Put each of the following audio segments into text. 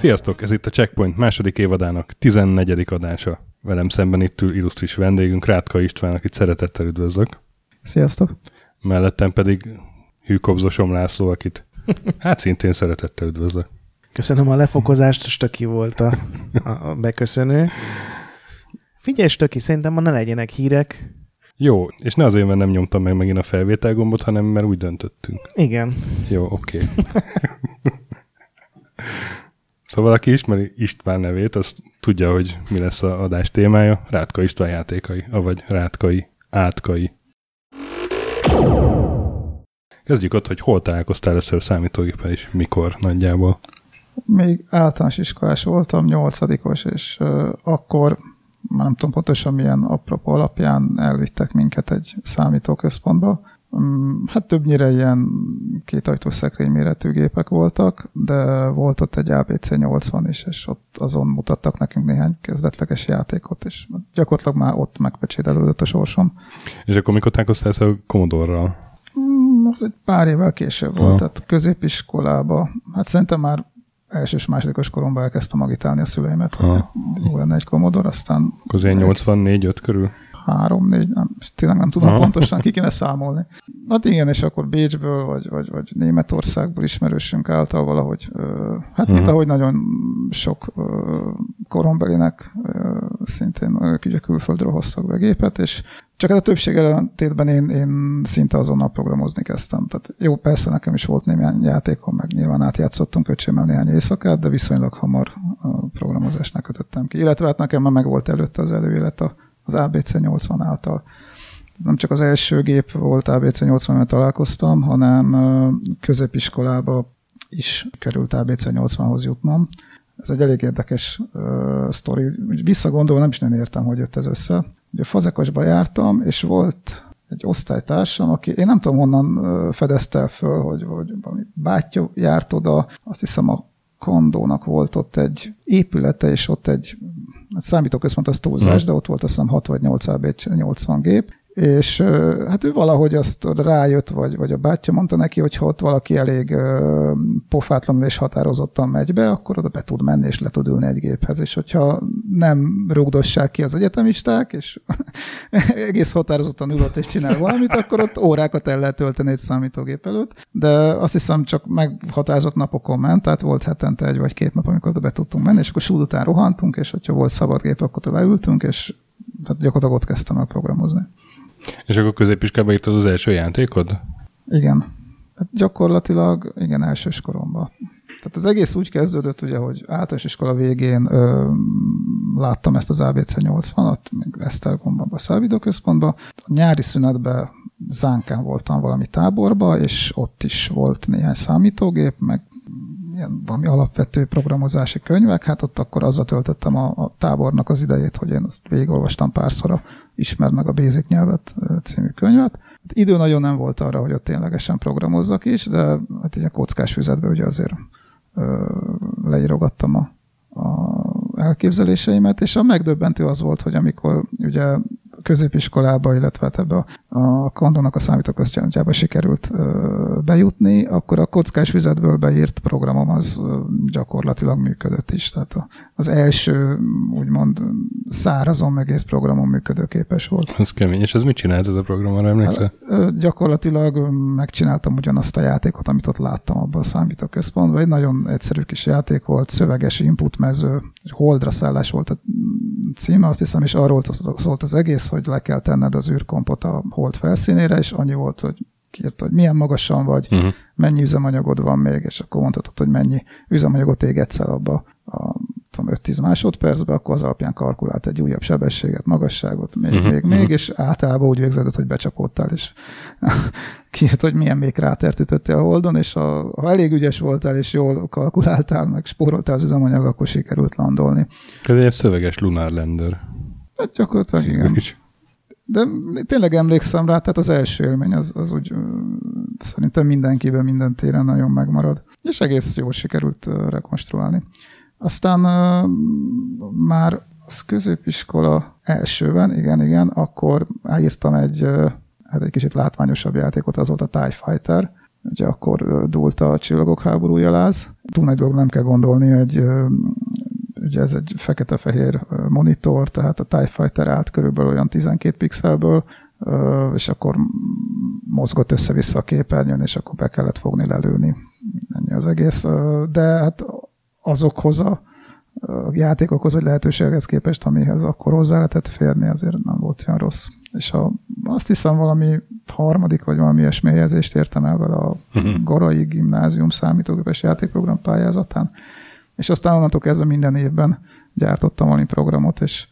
Sziasztok, ez itt a Checkpoint második évadának 14. adása. Velem szemben itt ül illusztris vendégünk, Rátka István, akit szeretettel üdvözlök. Sziasztok. Mellettem pedig hűkobzosom László, akit hát szintén szeretettel üdvözlök. Köszönöm a lefokozást, Stöki volt a, a beköszönő. Figyelj, Stöki, szerintem ma ne legyenek hírek. Jó, és ne azért, mert nem nyomtam meg megint a felvételgombot, hanem mert úgy döntöttünk. Igen. Jó, oké. Okay. Szóval aki ismeri István nevét, az tudja, hogy mi lesz a adás témája. Rátka István játékai, avagy Rátkai, Átkai. Kezdjük ott, hogy hol találkoztál először számítógéppel, és mikor nagyjából. Még általános iskolás voltam, nyolcadikos, és uh, akkor már nem tudom pontosan milyen apropó alapján elvittek minket egy számítóközpontba, hát többnyire ilyen kétajtós szekrény méretű gépek voltak, de volt ott egy ABC 80 is, és ott azon mutattak nekünk néhány kezdetleges játékot, és gyakorlatilag már ott megpecsételődött a sorsom. És akkor mikor találkoztál a Commodore-ral? Mm, az egy pár évvel később volt, tehát középiskolába. Hát szerintem már első és másodikos koromban elkezdtem agitálni a szüleimet, hogy jó lenne egy Commodore, aztán... Akkor 84-5 körül? Három, négy, nem, tényleg nem tudom Aha. pontosan, ki kéne számolni. Hát igen, és akkor Bécsből, vagy, vagy, vagy Németországból ismerősünk által valahogy, hát mint ahogy nagyon sok korombelinek szintén ők ugye külföldről hoztak be gépet, és csak ez a többség ellentétben én, én szinte azonnal programozni kezdtem. Tehát jó, persze nekem is volt néhány játékom, meg nyilván átjátszottunk öcsémmel néhány éjszakát, de viszonylag hamar a programozásnak kötöttem ki. Illetve hát nekem már meg volt előtte az előélet a az ABC 80 által. Nem csak az első gép volt ABC 80 mert találkoztam, hanem középiskolába is került ABC 80-hoz jutnom. Ez egy elég érdekes uh, sztori. Visszagondolva nem is nem értem, hogy jött ez össze. Ugye Fazekasba jártam, és volt egy osztálytársam, aki én nem tudom honnan fedezte föl, hogy, hogy bátyja járt oda, azt hiszem a Kondónak volt ott egy épülete, és ott egy hát számítóközpont az túlzás, mm. de ott volt azt hiszem 6 vagy 8 80 gép, és hát ő valahogy azt rájött, vagy, vagy a bátyja mondta neki, hogy ha ott valaki elég pofátlanul és határozottan megy be, akkor oda be tud menni, és le tud ülni egy géphez, és hogyha nem rugdossák ki az egyetemisták, és egész határozottan ülött és csinál valamit, akkor ott órákat el lehet tölteni egy számítógép előtt, de azt hiszem csak meghatározott napokon ment, tehát volt hetente egy vagy két nap, amikor oda be tudtunk menni, és akkor súd után rohantunk, és hogyha volt szabad gép, akkor leültünk, és tehát gyakorlatilag ott kezdtem el programozni. És akkor középiskában írtad az első játékod? Igen. Hát gyakorlatilag, igen, elsős koromban. Tehát az egész úgy kezdődött, ugye, hogy általános iskola végén ö, láttam ezt az ABC 80-at, még Esztergomban, a szállítóközpontban. A nyári szünetben Zánkán voltam valami táborba, és ott is volt néhány számítógép, meg ilyen valami alapvető programozási könyvek, hát ott akkor azzal töltöttem a, a tábornak az idejét, hogy én azt végigolvastam párszor a Ismerd meg a Basic nyelvet című könyvet. Hát idő nagyon nem volt arra, hogy ott ténylegesen programozzak is, de hát egy kockás füzetbe ugye azért ö, leírogattam a, a elképzeléseimet, és a megdöbbentő az volt, hogy amikor ugye középiskolába, illetve hát ebbe a, a kandónak a számítóközpontjába sikerült ö, bejutni, akkor a kockás füzetből beírt programom az ö, gyakorlatilag működött is. Tehát a, az első, úgymond szárazon megért programom működőképes volt. Ez kemény. És ez mit csinált ez a program, arra emlékszel? Hát, gyakorlatilag megcsináltam ugyanazt a játékot, amit ott láttam abban a számítóközpontban. Egy nagyon egyszerű kis játék volt, szöveges input mező, holdra szállás volt a címe, azt hiszem, és arról szólt az egész, hogy le kell tenned az űrkompot a hold felszínére, és annyi volt, hogy kiírta, hogy milyen magasan vagy, uh-huh. mennyi üzemanyagod van még, és akkor mondhatod, hogy mennyi üzemanyagot égetsz el abba a tudom, 5-10 másodpercbe, akkor az alapján kalkulált egy újabb sebességet, magasságot, még, Mhm, uh-huh, még, mhm. még, és általában úgy végződött, hogy becsapódtál, és kijött, hogy milyen még krátert ütöttél a holdon, és a, ha elég ügyes voltál, és jól kalkuláltál, meg spóroltál az üzemanyag, akkor sikerült landolni. Ez egy szöveges Lunar Lander. Hát gyakorlatilag igen. De tényleg emlékszem rá, tehát az első élmény az, az úgy szerintem mindenkiben, minden téren nagyon megmarad. És egész jól sikerült rekonstruálni. Aztán már az középiskola elsőben, igen, igen, akkor írtam egy, hát egy kicsit látványosabb játékot, az volt a TIE Fighter, ugye akkor dúlt a csillagok háborúja láz. Túl nagy dolog nem kell gondolni, egy ugye ez egy fekete-fehér monitor, tehát a TIE Fighter állt körülbelül olyan 12 pixelből, és akkor mozgott össze-vissza a képernyőn, és akkor be kellett fogni, lelőni. Ennyi az egész. De hát azokhoz a játékokhoz, vagy lehetőségekhez képest, amihez akkor hozzá lehetett férni, azért nem volt olyan rossz. És a, azt hiszem valami harmadik, vagy valami ilyesmi helyezést értem el vele a Mhm. Garai Gimnázium számítógépes játékprogram pályázatán. És aztán onnantól kezdve minden évben gyártottam valami programot, és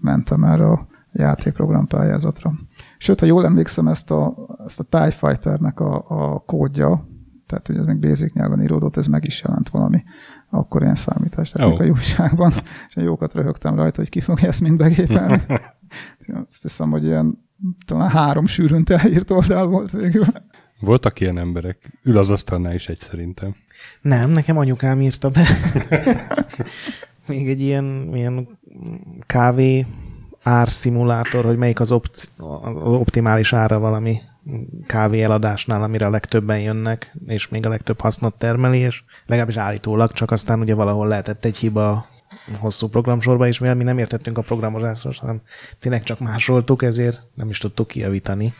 mentem erre a játékprogram pályázatra. Sőt, ha jól emlékszem, ezt a, ezt a TIE Fighternek a, a kódja, tehát hogy ez még basic nyelven íródott, ez meg is jelent valami akkor ilyen számítástechnikai oh. újságban, és én jókat röhögtem rajta, hogy ki fogja ezt mind begépelni. Azt hiszem, hogy ilyen talán három sűrűn elírt oldal volt végül. voltak ilyen emberek. Ül az asztalnál is egy szerintem. Nem, nekem anyukám írta be. Még egy ilyen, ilyen kávé árszimulátor, hogy melyik az, opci- az optimális ára valami kávé eladásnál, amire a legtöbben jönnek, és még a legtöbb hasznot termeli, és legalábbis állítólag, csak aztán ugye valahol lehetett egy hiba hosszú programsorba, és mivel mi nem értettünk a programozásról, hanem tényleg csak másoltuk, ezért nem is tudtuk kijavítani.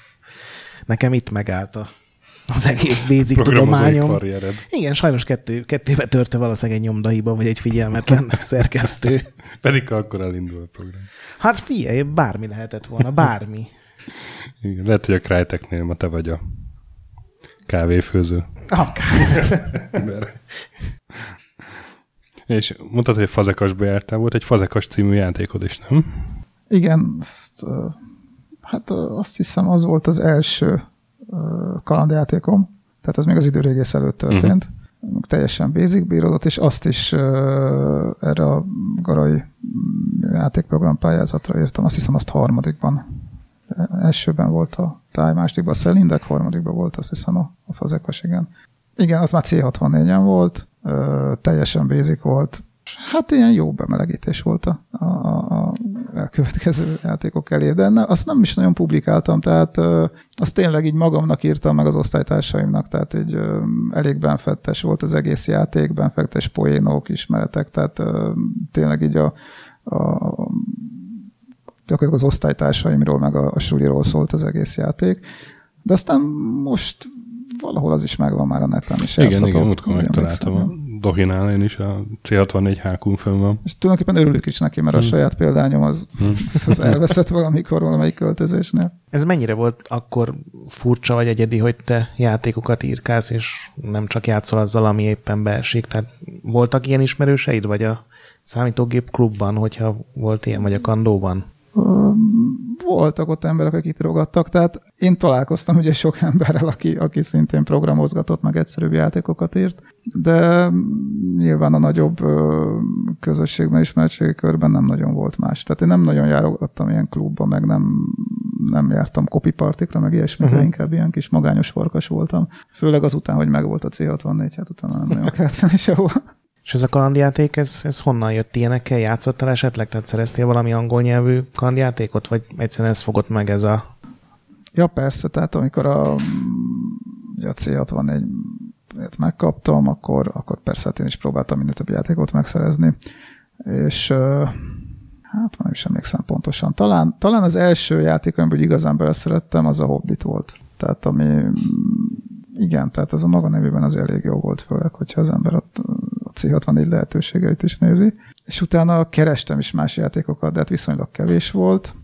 Nekem itt megállt a, az egész basic tudományom. karriered. Igen, sajnos kettő, kettébe törte valószínűleg egy nyomdahiba, vagy egy figyelmetlen szerkesztő. Pedig akkor elindul a program. Hát figyelj, bármi lehetett volna, bármi. Igen, lehet, hogy a Cryteknél ma te vagy a kávéfőző. Akár. És mondtad, hogy fazekasba jártál, volt egy fazekas című játékod is, nem? Igen, azt, ö, hát azt hiszem az volt az első kalandjátékom, tehát az még az időrégész előtt történt. Uh-huh. Teljesen basic bíródott, és azt is ö, erre a garai mm, játékprogram pályázatra írtam, azt hiszem azt harmadikban. Elsőben volt a táj, másodikban a Szelindek, harmadikban volt azt hiszem a, a fazekas, igen. Igen, az már C64-en volt, ö, teljesen basic volt, Hát ilyen jó bemelegítés volt a, a, a a következő játékok elé, de ne, azt nem is nagyon publikáltam, tehát ö, azt tényleg így magamnak írtam, meg az osztálytársaimnak, tehát így ö, elég benfettes volt az egész játék, benfettes poénok, ismeretek, tehát ö, tényleg így a, a gyakorlatilag az osztálytársaimról, meg a, a suliról szólt az egész játék. De aztán most valahol az is megvan már a neten, és Igen, játszható. igen, múltkor megtaláltam. A Dohinál én is a C64 HQ-n fönn van. És tulajdonképpen örülök is neki, mert a saját példányom az, az elveszett valamikor valamelyik költözésnél. Ez mennyire volt akkor furcsa vagy egyedi, hogy te játékokat írkálsz, és nem csak játszol azzal, ami éppen beesik? Tehát voltak ilyen ismerőseid, vagy a számítógép klubban, hogyha volt ilyen, vagy a kandóban? Ö, Voltak ott emberek, akik írogattak, tehát én találkoztam ugye sok emberrel, aki, aki szintén programozgatott, meg egyszerűbb játékokat írt, de nyilván a nagyobb közösségben, ismertségi körben nem nagyon volt más. Tehát én nem nagyon járogattam ilyen klubba, meg nem, nem jártam kopipartikra, meg ilyesmikre, Mhm. uh-huh. inkább ilyen kis magányos farkas voltam. Főleg azután, hogy megvolt a C64, hát utána nem nagyon kellett menni sehova. És ez a kalandjáték, ez, ez honnan jött? Ilyenekkel játszottál esetleg? Tehát szereztél valami angol nyelvű kalandjátékot, vagy egyszerűen ez fogott meg ez a... Ja, persze, tehát amikor a, a C64 et megkaptam, akkor, akkor persze hát én is próbáltam minél több játékot megszerezni, és hát nem is emlékszem pontosan. Talán, talán az első játék, amiből igazán beleszerettem, az a Hobbit volt. Tehát ami, igen, tehát az a maga nevében az elég jó volt, főleg, hogyha az ember ott a C64 lehetőségeit is nézi. És utána kerestem is más játékokat, de hát viszonylag kevés volt.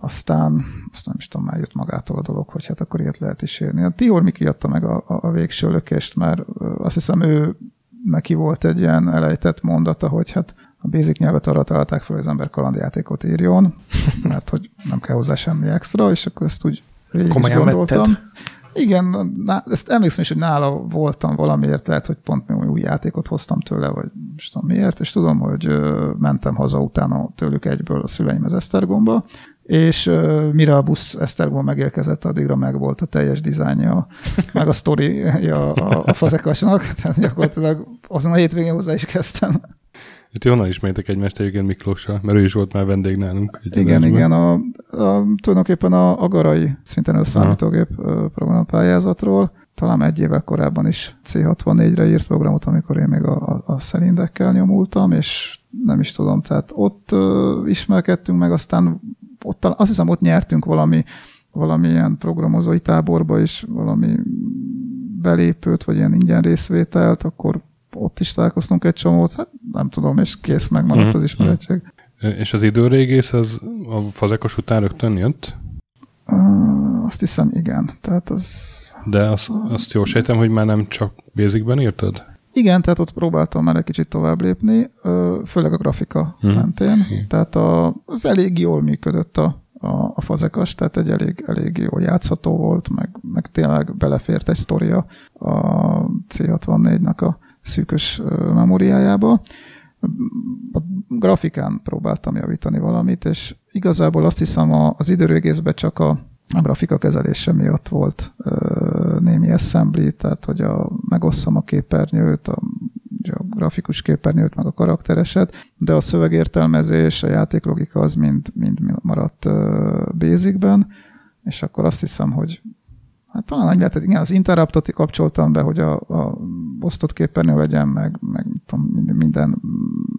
Aztán, azt nem is tudom, már jött magától a dolog, hogy hát akkor ilyet lehet is írni. A Tihor Miki adta meg a, a, a végső lökést, mert azt hiszem ő neki volt egy ilyen elejtett mondata, hogy hát a basic nyelvet arra találták fel, hogy az ember kalandjátékot írjon, mert hogy nem kell hozzá semmi extra, és akkor ezt úgy végig is gondoltam. Vetted? Igen, na, ezt emlékszem is, hogy nála voltam valamiért, lehet, hogy pont még új játékot hoztam tőle, vagy most tudom miért, és tudom, hogy ö, mentem haza utána tőlük egyből a szüleim az Esztergomba, és uh, mire a busz Esztergom megérkezett, addigra meg volt a teljes dizájnja, meg a sztori a, a, a fazekasnak, tehát gyakorlatilag azon a hétvégén hozzá is kezdtem. Itt honnan ismertek egymást egyébként Miklóssal? Mert ő is volt már vendég nálunk. Igen, igen. A, a, tulajdonképpen a, a Garai szinten összeállítógép programpályázatról. Talán egy évvel korábban is C64-re írt programot, amikor én még a, a, a szerindekkel nyomultam, és nem is tudom, tehát ott uh, ismerkedtünk meg, aztán ott, azt hiszem ott nyertünk valami valamilyen programozói táborba is valami belépőt, vagy ilyen ingyen részvételt, akkor ott is találkoztunk egy csomót, hát nem tudom, és kész, megmaradt mm-hmm. az ismeretség. És az időrégész az a fazekos után rögtön jött? Azt hiszem, igen. Tehát az... De azt, azt jól sejtem, hogy már nem csak Basicben írtad? Igen, tehát ott próbáltam már egy kicsit tovább lépni, főleg a grafika hmm. mentén. Tehát a, az elég jól működött a, a, a fazekas, tehát egy elég, elég jól játszható volt, meg, meg tényleg belefért egy sztoria a C64-nak a szűkös memóriájába. A grafikán próbáltam javítani valamit, és igazából azt hiszem az időrégészben csak a, a grafika kezelése miatt volt ö, némi assembly, tehát hogy a, megosszam a képernyőt, a, a grafikus képernyőt, meg a karaktereset, de a szövegértelmezés, a játéklogika az mind, mind maradt ö, basicben, és akkor azt hiszem, hogy Hát talán annyi lehetett, igen, az interruptot kapcsoltam be, hogy a, a osztott képernyő legyen, meg, meg tudom, minden, minden,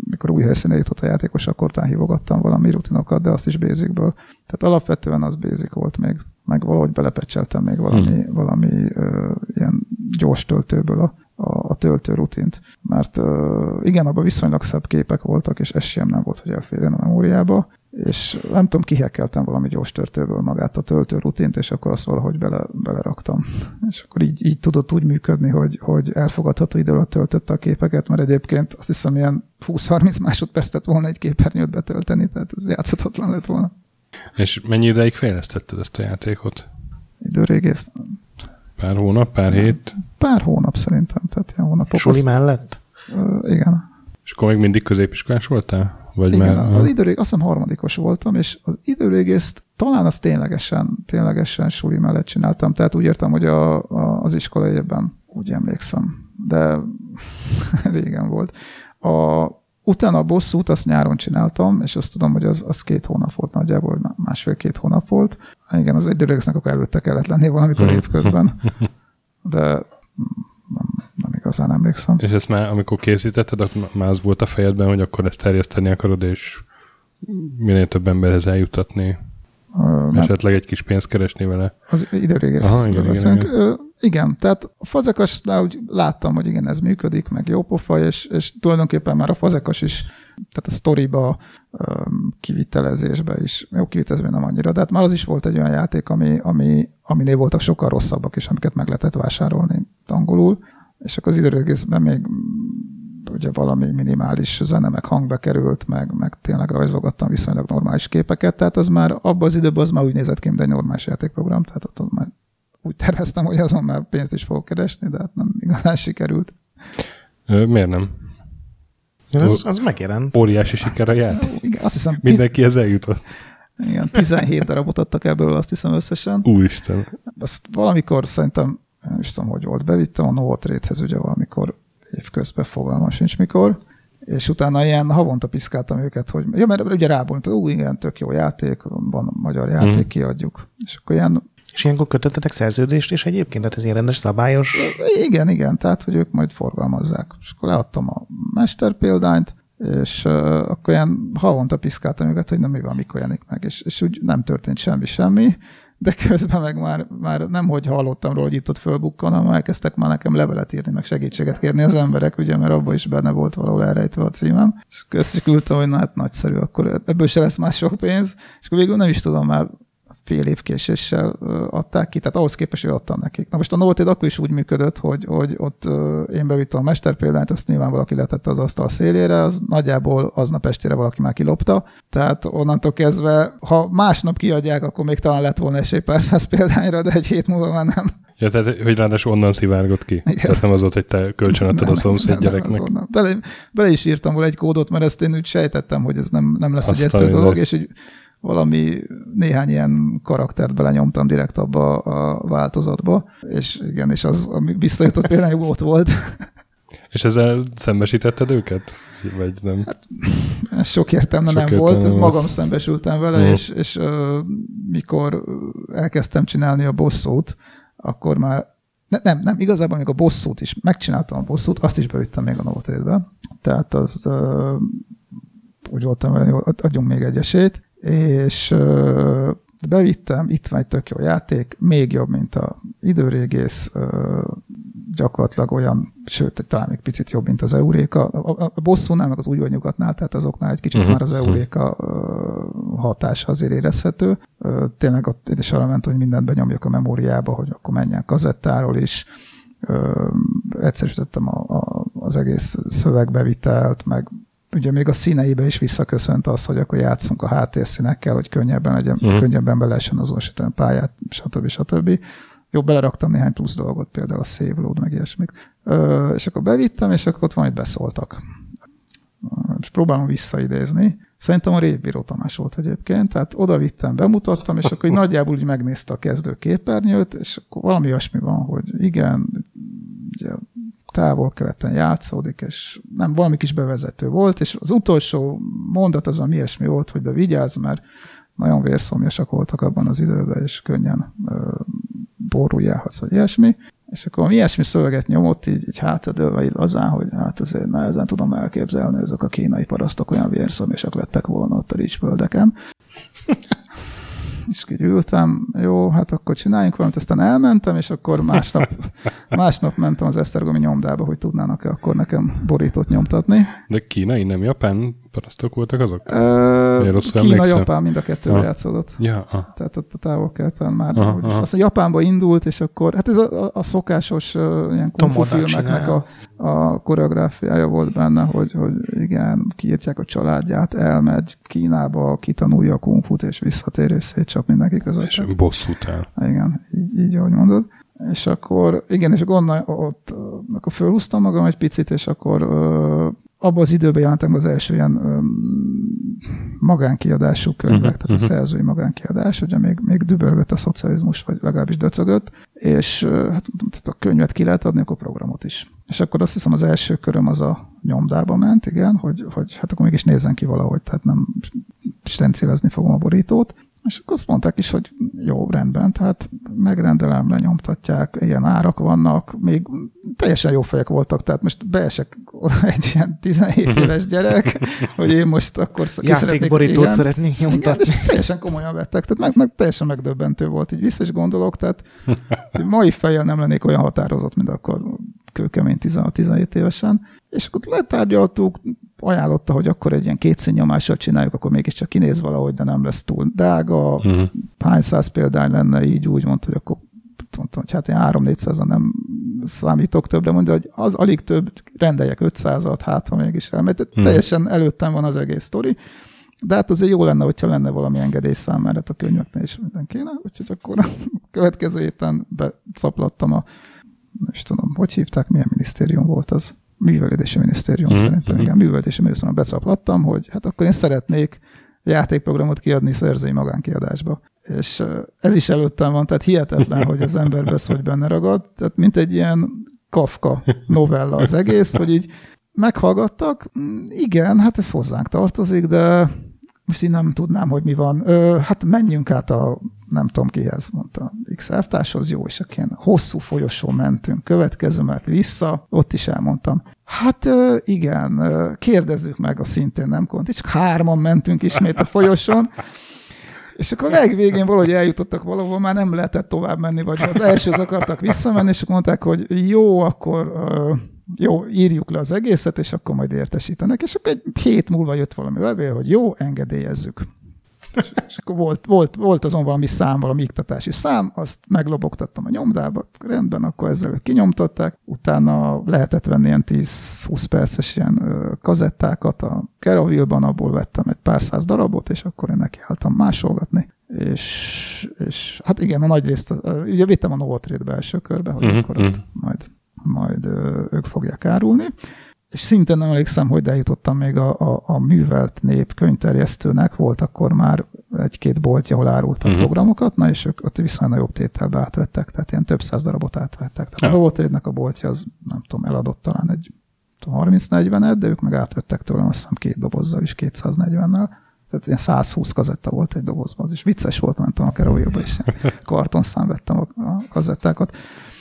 mikor új helyszínre jutott a játékos, akkor talán hívogattam valami rutinokat, de azt is basicből. Tehát alapvetően az basic volt még, meg valahogy belepecseltem még valami, hmm. valami ö, ilyen gyors töltőből a, a, a töltő rutint. Mert ö, igen, abban viszonylag szebb képek voltak, és ez sem nem volt, hogy elférjen a memóriába, és nem tudom, kihekkeltem valami gyors töltőből magát a töltő rutint, és akkor azt valahogy bele, beleraktam. És akkor így, így tudott úgy működni, hogy, hogy elfogadható idő alatt töltötte a képeket, mert egyébként azt hiszem ilyen 20-30 másodperc tett volna egy képernyőt betölteni, tehát ez játszhatatlan lett volna. És mennyi ideig fejlesztetted ezt a játékot? Időrégész. Pár hónap, pár hét? Pár hónap szerintem, tehát ilyen hónapok. Suli mellett? Uh, igen. És akkor még mindig középiskolás voltál? Vagy Igen, már, az időrég, azt hiszem harmadikos voltam, és az időrégészt talán az ténylegesen, ténylegesen suli mellett csináltam, tehát úgy értem, hogy a, a, az iskolai évben úgy emlékszem, de régen volt. A, utána a bosszút azt nyáron csináltam, és azt tudom, hogy az, az két hónap volt nagyjából, másfél-két hónap volt. Igen, az időrégésznek akkor előtte kellett lenni valamikor évközben, de igazán emlékszem. És ezt már, amikor készítetted, már az volt a fejedben, hogy akkor ezt terjeszteni akarod, és minél több emberhez eljutatni, uh, esetleg egy kis pénzt keresni vele. Az időrégész. Aha, igen, igen, igen. Tehát a fazekasnál úgy láttam, hogy igen, ez működik, meg jó pofa, és, és tulajdonképpen már a fazekas is, tehát a sztoriba, kivitelezésbe is, jó kivitelezésben nem annyira, de hát már az is volt egy olyan játék, ami, ami, aminél voltak sokkal rosszabbak is, amiket meg lehetett vásárolni angolul, és akkor az időrégészben még ugye valami minimális zene, meg hang bekerült, meg, meg tényleg rajzolgattam viszonylag normális képeket, tehát az már abban az időben az már úgy nézett ki, mint egy normális játékprogram, tehát ott már úgy terveztem, hogy azon már pénzt is fogok keresni, de hát nem igazán sikerült. Ö, miért nem? Az, az megjelent. Óriási siker a játék. Igen, azt hiszem, Mindenki ezzel jutott. Igen, 17 darabot adtak ebből, azt hiszem összesen. Úristen. Azt valamikor szerintem nem is tudom, hogy volt, bevittem a Nova Trade-hez ugye valamikor évközben, fogalmam sincs mikor, és utána ilyen havonta piszkáltam őket, hogy ja, mert ugye rábont, ú, igen, tök jó játék, van magyar játék, hmm. kiadjuk. És akkor ilyen és ilyenkor kötöttetek szerződést, és egyébként, tehát ez ilyen rendes szabályos? Igen, igen, tehát, hogy ők majd forgalmazzák. És akkor leadtam a mester példányt, és uh, akkor ilyen havonta piszkáltam őket, hogy nem mi van, mikor jelenik meg, és, és úgy nem történt semmi, semmi, de közben meg már, már nem, hogy hallottam róla, hogy itt ott fölbukkan, hanem elkezdtek már nekem levelet írni, meg segítséget kérni az emberek, ugye, mert abban is benne volt valahol elrejtve a címem. És közben küldtem, hogy na hát nagyszerű, akkor ebből se lesz más sok pénz, és akkor végül nem is tudom már fél év késéssel adták ki, tehát ahhoz képest, hogy adtam nekik. Na most a Noted akkor is úgy működött, hogy, hogy ott én bevittem a mesterpéldányt, azt nyilván valaki letette az asztal szélére, az nagyjából aznap estére valaki már kilopta, tehát onnantól kezdve, ha másnap kiadják, akkor még talán lett volna esély pár száz példányra, de egy hét múlva már nem. Ja, tehát, hogy ráadásul onnan szivárgott ki. Igen. Tehát nem az volt, hogy te kölcsönadtad a szomszéd nem, gyereknek. Nem, bele, bele, is írtam volna egy kódot, mert ezt én úgy sejtettem, hogy ez nem, nem lesz Azt egy egyszerű dolog, és hogy valami néhány ilyen karaktert belenyomtam direkt abba a változatba, és igen, és az, ami visszajutott például ott volt. És ezzel szembesítetted őket? Vagy nem? Hát, ez sok értelme sok nem értelme volt, volt, magam szembesültem vele, mm. és, és uh, mikor elkezdtem csinálni a bosszút, akkor már ne, nem, nem, igazából még a bosszút is, megcsináltam a bosszút, azt is bevittem még a Novotrade-be, tehát az uh, úgy voltam hogy adjunk még egy esélyt, és bevittem, itt van egy tök jó játék, még jobb, mint a időrégész, gyakorlatilag olyan, sőt, talán még picit jobb, mint az Euréka. A, bosszúnál, meg az úgy vagy nyugatnál, tehát azoknál egy kicsit uh-huh. már az Euréka uh, hatása azért érezhető. Tényleg ott én is arra ment, hogy mindent benyomjak a memóriába, hogy akkor menjen kazettáról is. Egyszerűsítettem a, a, az egész szövegbevitelt, meg ugye még a színeibe is visszaköszönt az, hogy akkor játszunk a háttérszínekkel, hogy könnyebben legyen, uh-huh. könnyebben be lehessen azonosítani a pályát, stb. stb. Jó, beleraktam néhány plusz dolgot, például a save load, meg ilyesmik. Ö, és akkor bevittem, és akkor ott valamit beszóltak. És próbálom visszaidézni. Szerintem a Révbíró Tamás volt egyébként, tehát oda vittem, bemutattam, és akkor nagyjából úgy megnézte a kezdő képernyőt, és akkor valami olyasmi van, hogy igen, ugye távol-keleten játszódik, és nem, valami kis bevezető volt, és az utolsó mondat az, ami ilyesmi volt, hogy de vigyázz, mert nagyon vérszomjasak voltak abban az időben, és könnyen boruljához, vagy ilyesmi, és akkor ilyesmi szöveget nyomott, így, így hátradőlve így lazán, hogy hát azért nehezen tudom elképzelni, ezek a kínai parasztok olyan vérszomjasak lettek volna ott a ricsföldeken és így ültem, jó, hát akkor csináljunk valamit, aztán elmentem, és akkor másnap, másnap mentem az Esztergomi nyomdába, hogy tudnának-e akkor nekem borítót nyomtatni. De kínai, nem japán parasztok voltak azok? Uh, Kína, Japán mind a kettőre ah. játszódott. Ja, ah. Tehát ott a távol keleten már. Ah, ah. Azt a Japánba indult, és akkor, hát ez a, a, a szokásos uh, ilyen kung filmeknek a, a koreográfiája volt benne, hogy, hogy igen, kiírtják a családját, elmegy Kínába, kitanulja a kung és visszatér, és szétcsap mindenki között. És bosszút el. Igen, így, így ahogy mondod. És akkor, igen, és akkor ott, akkor fölhúztam magam egy picit, és akkor abban az időben jelentem az első ilyen um, magánkiadású könyvek, uh-huh, tehát uh-huh. a szerzői magánkiadás, ugye még, még dübörgött a szocializmus, vagy legalábbis döcögött, és hát, tehát a könyvet ki lehet adni, akkor programot is. És akkor azt hiszem az első köröm az a nyomdába ment, igen, hogy, hogy hát akkor mégis nézzen ki valahogy, tehát nem stencilezni fogom a borítót, és akkor azt mondták is, hogy jó, rendben, tehát megrendelem, lenyomtatják, ilyen árak vannak, még teljesen jó fejek voltak, tehát most beesek egy ilyen 17 éves gyerek, hogy én most akkor Játékborítót szeretnék nyomtatni. Igen, és teljesen komolyan vettek, tehát meg, meg teljesen megdöbbentő volt, így vissza is gondolok, tehát mai fejjel nem lennék olyan határozott, mint akkor kőkemény 16-17 évesen, és akkor letárgyaltuk, ajánlotta, hogy akkor egy ilyen kétszínnyomással csináljuk, akkor mégiscsak kinéz valahogy, de nem lesz túl drága. Uh-huh. Hány száz példány lenne így, úgy mondta, hogy akkor mondtam, hogy hát én 3 400 nem számítok több, de mondja, hogy az alig több, rendeljek 500-at, hát ha mégis elmegy. Uh-huh. Teljesen előttem van az egész sztori. De hát azért jó lenne, hogyha lenne valami engedélyszám, mert hát a könyveknél is minden kéne, úgyhogy akkor a következő héten becaplattam a, nem is tudom, hogy hívták, milyen minisztérium volt az? Művelési minisztérium mm-hmm. szerintem, mhm. igen, művelési minisztérium becaplattam, hogy hát akkor én szeretnék játékprogramot kiadni szerzői magánkiadásba. És ez is előttem van, tehát hihetetlen, hogy az ember besz, hogy benne ragad. Tehát mint egy ilyen Kafka novella az egész, hogy így meghallgattak, mm, igen, hát ez hozzánk tartozik, de most én nem tudnám, hogy mi van. Ö, hát menjünk át a nem tudom kihez, mondta x társhoz, jó, és akkor ilyen hosszú folyosó mentünk, következő mert vissza, ott is elmondtam. Hát igen, kérdezzük meg a szintén nem kont, csak hárman mentünk ismét a folyosón, és akkor a legvégén valahogy eljutottak valahol, már nem lehetett tovább menni, vagy az elsőz akartak visszamenni, és mondták, hogy jó, akkor jó, írjuk le az egészet, és akkor majd értesítenek. És akkor egy hét múlva jött valami levél, hogy jó, engedélyezzük. És akkor volt, volt, volt azon valami szám, valami iktatási szám, azt meglobogtattam a nyomdába, rendben, akkor ezzel kinyomtatták, utána lehetett venni ilyen 10-20 perces ilyen kazettákat a Keraville-ban, abból vettem egy pár száz darabot, és akkor én nekiálltam másolgatni. És, és hát igen, a nagy részt, ugye vittem a Novotrade belső körbe, hogy uh-huh, akkor uh-huh. majd, majd ők fogják árulni és szintén nem emlékszem, hogy eljutottam még a, a, a művelt nép könyvterjesztőnek, volt akkor már egy-két boltja, ahol árultak uh-huh. programokat, na és ők ott viszonylag nagyobb tételbe átvettek, tehát ilyen több száz darabot átvettek. Tehát ja. a Novotrade-nek a boltja az, nem tudom, eladott talán egy 30-40-et, de ők meg átvettek tőlem azt hiszem két dobozzal is, 240-nel. Tehát ilyen 120 kazetta volt egy dobozban, az is vicces volt, mentem a Kerovírba, és kartonszám vettem a, a kazettákat.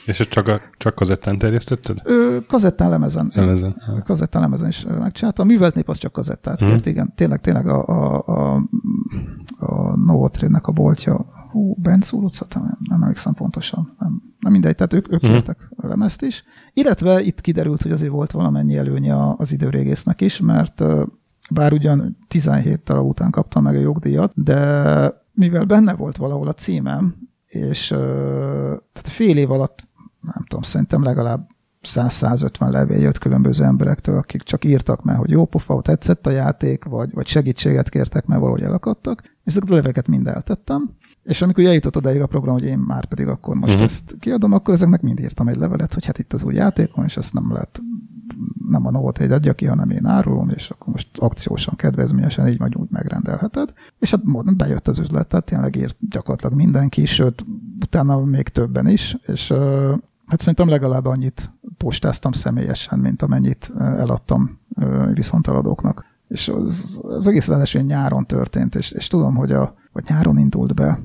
És ezt csak, a, csak kazettán terjesztetted? Ö, kazettán lemezen. Lemezen. Kazettán lemezen is megcsináltam. A művelt nép az csak kazettát hmm. kért, igen. Tényleg, tényleg a, a, a, a Novotrade-nek a boltja, hú, Bencúr utca, nem, nem emlékszem pontosan, nem, nem mindegy, tehát ők, ők hmm. kértek a lemezt is. Illetve itt kiderült, hogy azért volt valamennyi előnye az időrégésznek is, mert bár ugyan 17 darab után kaptam meg a jogdíjat, de mivel benne volt valahol a címem, és tehát fél év alatt nem tudom, szerintem legalább 100-150 levél jött különböző emberektől, akik csak írtak meg, hogy jó pofa, tetszett a játék, vagy, vagy segítséget kértek, mert valahogy elakadtak, és ezeket a leveket mind eltettem, és amikor eljutott odáig a program, hogy én már pedig akkor most uh-huh. ezt kiadom, akkor ezeknek mind írtam egy levelet, hogy hát itt az új játékom, és ezt nem lehet, nem a Novot egy adja ki, hanem én árulom, és akkor most akciósan, kedvezményesen így majd úgy megrendelheted. És hát bejött az üzlet, tehát tényleg írt gyakorlatilag mindenki, sőt, utána még többen is, és hát szerintem legalább annyit postáztam személyesen, mint amennyit eladtam viszonteladóknak. És az, az egész ráadásul nyáron történt, és, és tudom, hogy a, vagy nyáron indult be,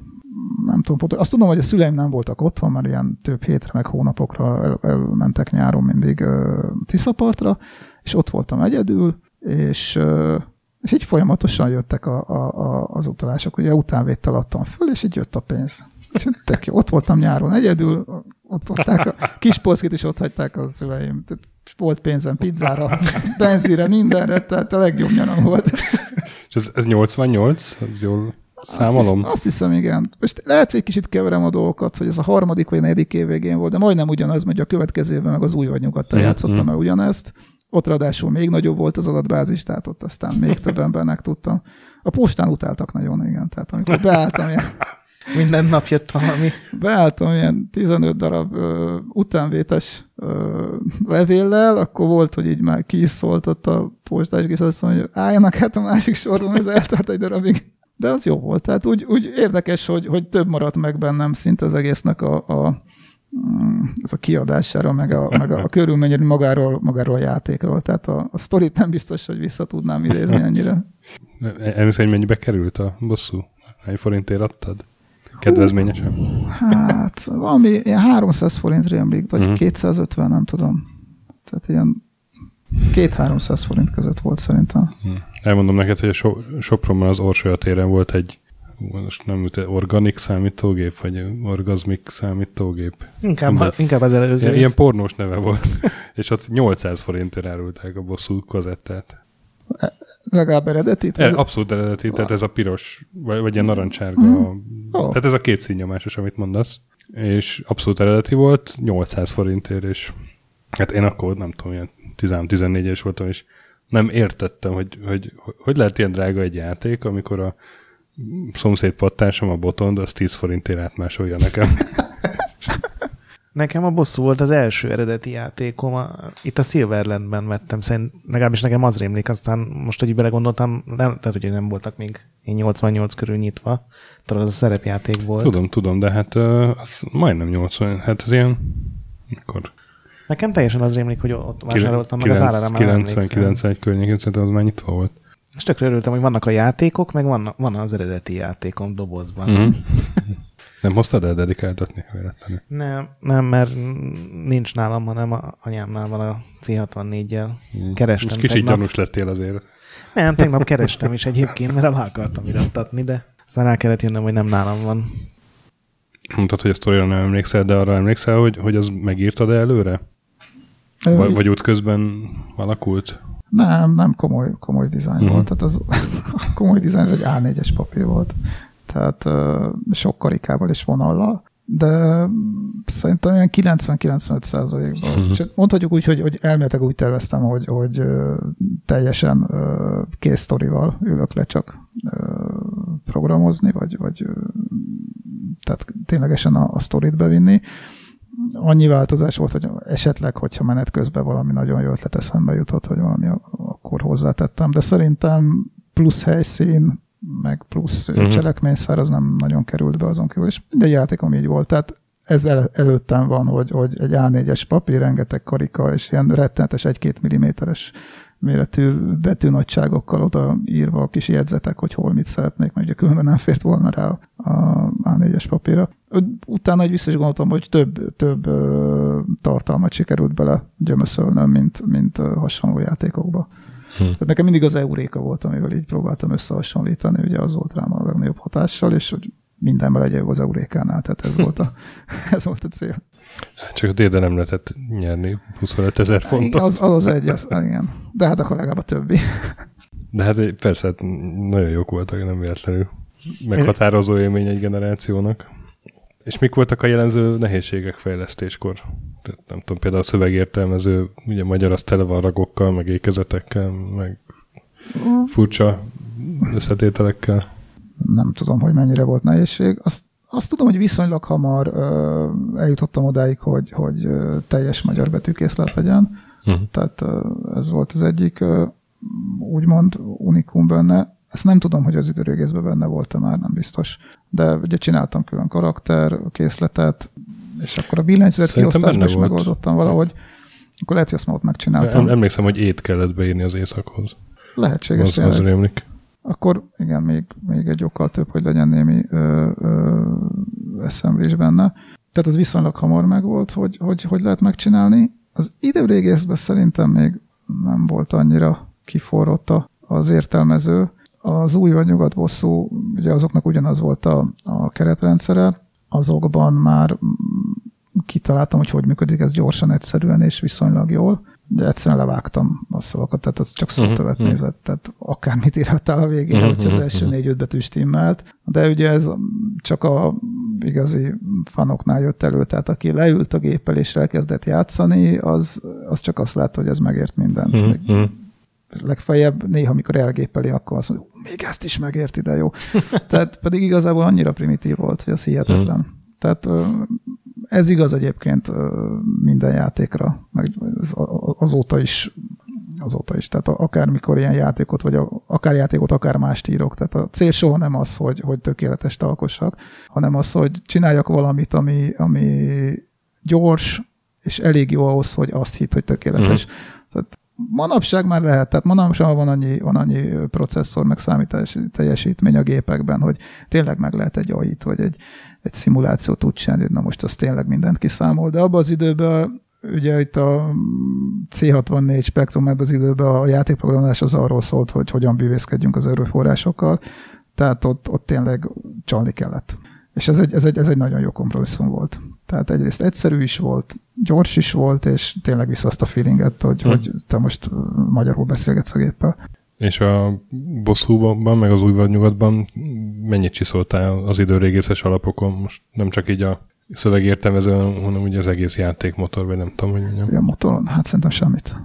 nem tudom pontosan. Azt tudom, hogy a szüleim nem voltak otthon, mert ilyen több hétre, meg hónapokra el, elmentek nyáron mindig uh, Tiszapartra, és ott voltam egyedül, és, uh, és így folyamatosan jöttek a, a, a, az utalások. Ugye utánvétel adtam föl, és így jött a pénz. És tök jó. Ott voltam nyáron egyedül, ott adták a kis polszkit is ott hagyták a szüleim. Volt pénzem pizzára, benzire, mindenre, tehát a legjobb nyaram volt. És ez, ez 88? Ez jól számolom? Azt, hisz, azt hiszem, igen. Most lehet, hogy egy kicsit keverem a dolgokat, hogy ez a harmadik vagy negyedik év végén volt, de majdnem ugyanaz, mert a következő évben meg az új vagy nyugattal mm-hmm. játszottam el ugyanezt. Ott ráadásul még nagyobb volt az adatbázis, tehát ott aztán még több embernek tudtam. A postán utáltak nagyon, igen. Tehát amikor beálltam ilyen minden nap jött valami. Beálltam ilyen 15 darab ö, utánvétes ö, levéllel, akkor volt, hogy így már ki is szóltott a postás, és azt mondja, hogy álljanak hát a másik sorban, ez eltart egy darabig. De az jó volt. Tehát úgy, úgy érdekes, hogy, hogy több maradt meg bennem szinte az egésznek a, a mm, ez a kiadására, meg a, meg a körülményről magáról, magáról a játékról. Tehát a, a sztorit nem biztos, hogy vissza tudnám idézni ennyire. Először mennyibe került a bosszú? Egy forintért adtad? Kedvezményesen? Hát, valami ilyen 300 forint rémlik, vagy uh-huh. 250, nem tudom. Tehát ilyen 2-300 forint között volt szerintem. Uh-huh. Elmondom neked, hogy a so- Sopronban az Orsolya téren volt egy most nem organik számítógép, vagy orgazmik számítógép. Inkább, ha, inkább az előző. Ilyen, ilyen pornós neve volt. és ott 800 forintért árulták a bosszú kazettát. Legalább eredetit? E, abszolút eredetit, tehát ez a piros, vagy, vagy ilyen narancsárga. Mm. Oh. Tehát ez a két színnyomásos, amit mondasz. És abszolút eredeti volt, 800 forintért, és hát én akkor nem tudom, ilyen 13-14 es voltam, és nem értettem, hogy, hogy hogy lehet ilyen drága egy játék, amikor a szomszéd pattásom, a botond, az 10 forintért átmásolja nekem. Nekem a bosszú volt az első eredeti játékom. A, itt a Silverlandben vettem, szerint legalábbis nekem az rémlik, aztán most, hogy belegondoltam, nem, tehát hogy nem voltak még én 88 körül nyitva, talán az a szerepjáték volt. Tudom, tudom, de hát az majdnem 80, hát az ilyen, mikor? Nekem teljesen az rémlik, hogy ott vásároltam, meg az árára már 90 környékén szerintem az már nyitva volt. És tökre örültem, hogy vannak a játékok, meg van, van az eredeti játékom dobozban. Mm-hmm. Nem hoztad el dedikáltatni véletlenül? Nem, nem, mert nincs nálam, hanem a anyámnál van a C64-jel. Hmm. Kerestem Most kicsit tegnap. gyanús lettél azért. Nem, tegnap kerestem is egyébként, mert el akartam irattatni, de aztán rá kellett jönnöm, hogy nem nálam van. Mondtad, hogy a sztorira nem emlékszel, de arra emlékszel, hogy, hogy az megírtad -e előre? Vagy, vagy útközben alakult? Nem, nem komoly, komoly dizájn uh-huh. volt. Tehát az, a komoly dizájn ez egy A4-es papír volt. Tehát sok karikával és vonallal de szerintem ilyen 90-95 százalékban. Uh-huh. Mondhatjuk úgy, hogy, hogy elméletileg úgy terveztem, hogy, hogy teljesen kész sztorival ülök le csak programozni, vagy, vagy tehát ténylegesen a, a sztorit bevinni. Annyi változás volt, hogy esetleg, hogyha menet közben valami nagyon jó ötlet eszembe jutott, hogy valami akkor hozzátettem, de szerintem plusz helyszín, meg plusz uh-huh. cselekményszár, az nem nagyon került be azon kívül, és minden játékom így volt, tehát ez el, előttem van, hogy, hogy egy A4-es papír, rengeteg karika, és ilyen rettenetes 1-2 milliméteres méretű betűnagyságokkal oda írva a kis jegyzetek, hogy hol mit szeretnék, mert ugye különben nem fért volna rá a A4-es papírra. Utána egy vissza is gondoltam, hogy több, több tartalmat sikerült bele gyömöszölnöm, mint, mint hasonló játékokba. Hm. Tehát nekem mindig az euréka volt, amivel így próbáltam összehasonlítani, ugye az volt rám a legnagyobb hatással, és hogy mindenben legyen az eurékánál, tehát ez volt a, ez volt a cél. Csak a déde nem lehetett nyerni 25 ezer fontot. Igen, az, az az egy, az, igen. De hát akkor legalább a többi. De hát persze, hát nagyon jók voltak, nem véletlenül. Meghatározó élmény egy generációnak. És mik voltak a jellemző nehézségek fejlesztéskor? Tehát nem tudom, például a szövegértelmező, ugye magyar az tele van ragokkal, meg ékezetekkel, meg furcsa összetételekkel. Nem tudom, hogy mennyire volt nehézség. Azt, azt tudom, hogy viszonylag hamar ö, eljutottam odáig, hogy, hogy ö, teljes magyar betűkészlet legyen. Uh-huh. Tehát ö, ez volt az egyik ö, úgymond unikum benne. Ezt nem tudom, hogy az időrégészben benne volt-e már, nem biztos. De ugye csináltam külön karakter, készletet, és akkor a billentyűzet kiosztásban is volt. megoldottam valahogy. Akkor lehet, hogy azt már ott megcsináltam. Emlékszem, hogy ét kellett beírni az éjszakhoz. Lehetséges. Az, az rémlik. Akkor igen, még, még egy okkal több, hogy legyen némi ö, benne. Tehát az viszonylag hamar megvolt, hogy, hogy, hogy lehet megcsinálni. Az időrégészben szerintem még nem volt annyira kiforrott az értelmező az új vagy nyugat bosszú, ugye azoknak ugyanaz volt a, a keretrendszere, azokban már kitaláltam, hogy hogy működik ez gyorsan, egyszerűen és viszonylag jól, de egyszerűen levágtam a szavakat, tehát az csak szótövet uh-huh. nézett, tehát akármit írhattál a végére, uh-huh. hogyha az első négy-öt betű stimmelt, de ugye ez csak a igazi fanoknál jött elő, tehát aki leült a géppel és elkezdett játszani, az, az csak azt látta, hogy ez megért mindent. Uh-huh legfeljebb néha, amikor elgépeli, akkor azt mondja, még ezt is megérti, de jó. Tehát pedig igazából annyira primitív volt, hogy az hihetetlen. Mm. Tehát ez igaz egyébként minden játékra, meg azóta is azóta is. Tehát akármikor ilyen játékot, vagy akár játékot, akár mást írok. Tehát a cél soha nem az, hogy, hogy tökéletes alkossak, hanem az, hogy csináljak valamit, ami, ami gyors, és elég jó ahhoz, hogy azt hitt, hogy tökéletes. Mm. Manapság már lehet, tehát manapság van annyi, van annyi processzor, meg számítási teljesítmény a gépekben, hogy tényleg meg lehet egy AI-t, vagy egy, egy szimulációt tud csinálni, na most az tényleg mindent kiszámol, de abban az időben ugye itt a C64 Spectrum ebben az időben a játékprogramozás az arról szólt, hogy hogyan bűvészkedjünk az erőforrásokkal, tehát ott, ott tényleg csalni kellett. És ez egy, ez, egy, ez egy nagyon jó kompromisszum volt. Tehát egyrészt egyszerű is volt, gyors is volt, és tényleg vissza azt a feelinget, hogy, hmm. hogy te most magyarul beszélgetsz a géppel. És a bosszúban, meg az új nyugatban mennyit csiszoltál az időrégészes alapokon? Most nem csak így a szövegértelmező, hanem ugye az egész játékmotor, vagy nem tudom, hogy mondjam. A motoron? Hát szerintem semmit.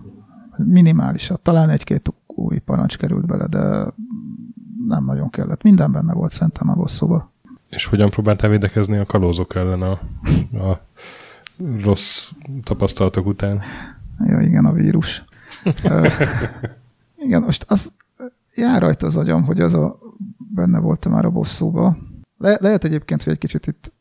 Minimálisat. Talán egy-két új parancs került bele, de nem nagyon kellett. Minden benne volt szerintem a bosszúba. És hogyan próbáltál védekezni a kalózok ellen a, a rossz tapasztalatok után? Ja, igen, a vírus. igen, most az jár rajta az agyam, hogy az a benne voltam már a bosszúba. Le, lehet egyébként, hogy egy kicsit itt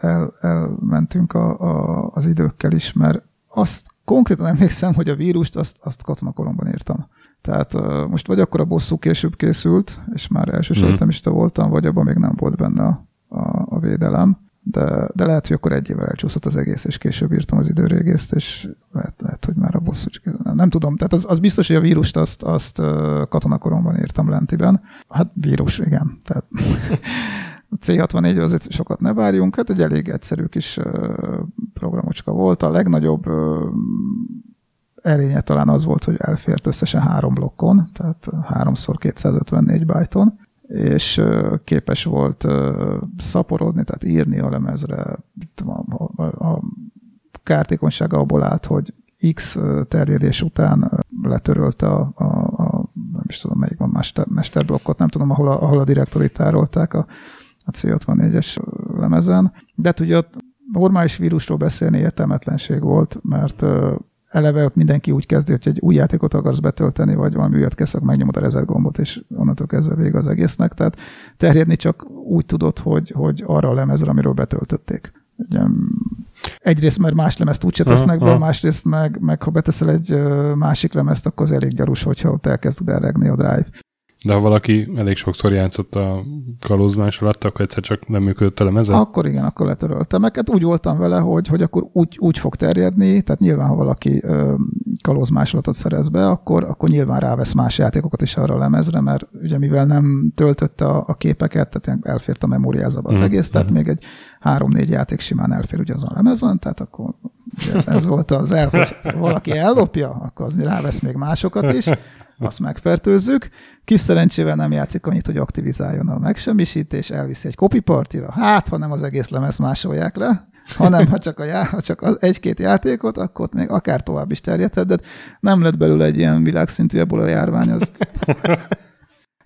el, elmentünk a, a, az időkkel is, mert azt konkrétan emlékszem, hogy a vírust azt, azt katonakoromban írtam. Tehát uh, most vagy akkor a bosszú később készült, és már elsősorban mm. is voltam, vagy abban még nem volt benne a, a, a védelem. De, de lehet, hogy akkor egy évvel elcsúszott az egész, és később írtam az időrégészt, és lehet, lehet hogy már a bosszú nem, nem tudom. Tehát az, az biztos, hogy a vírust azt, azt katonakoromban írtam lentiben. Hát vírus, igen. Tehát a C64 azért sokat ne várjunk, hát egy elég egyszerű kis programocska volt. A legnagyobb erénye talán az volt, hogy elfért összesen három blokkon, tehát 3x254 byton, és képes volt szaporodni, tehát írni a lemezre. A, a, kártékonysága abból állt, hogy X terjedés után letörölte a, a, a nem is tudom melyik van, mester, mesterblokkot, nem tudom, ahol a, ahol a direktorit tárolták a, a C64-es lemezen. De ugye ott normális vírusról beszélni értelmetlenség volt, mert eleve ott mindenki úgy kezdi, hogy egy új játékot akarsz betölteni, vagy valami újat kezd, akkor megnyomod a reset gombot, és onnantól kezdve vége az egésznek. Tehát terjedni csak úgy tudod, hogy, hogy arra a lemezre, amiről betöltötték. Ugye, egyrészt, mert más lemezt úgyse tesznek be, másrészt meg, meg ha beteszel egy másik lemezt, akkor az elég gyarús, hogyha ott elkezd beregni a drive. De ha valaki elég sokszor játszott a kalózmás alatt, akkor egyszer csak nem működött a lemeze? Akkor igen, akkor letöröltem. Meg hát úgy voltam vele, hogy, hogy akkor úgy, úgy fog terjedni, tehát nyilván, ha valaki ö, kalózmásolatot szerez be, akkor, akkor nyilván rávesz más játékokat is arra a lemezre, mert ugye mivel nem töltötte a, a képeket, tehát elfért a memóriázába az mm. egész, tehát mm. még egy három-négy játék simán elfér ugye azon a lemezen, tehát akkor ugye ez volt az el, hogy valaki ellopja, akkor az rávesz még másokat is, azt megfertőzzük. Kis szerencsével nem játszik annyit, hogy aktivizáljon a megsemmisítés, elviszi egy copy partira. Hát, ha nem az egész lemez másolják le, hanem ha csak, a já, ha csak az egy-két játékot, akkor ott még akár tovább is terjedhet, de nem lett belőle egy ilyen világszintű ebből a járvány. Az...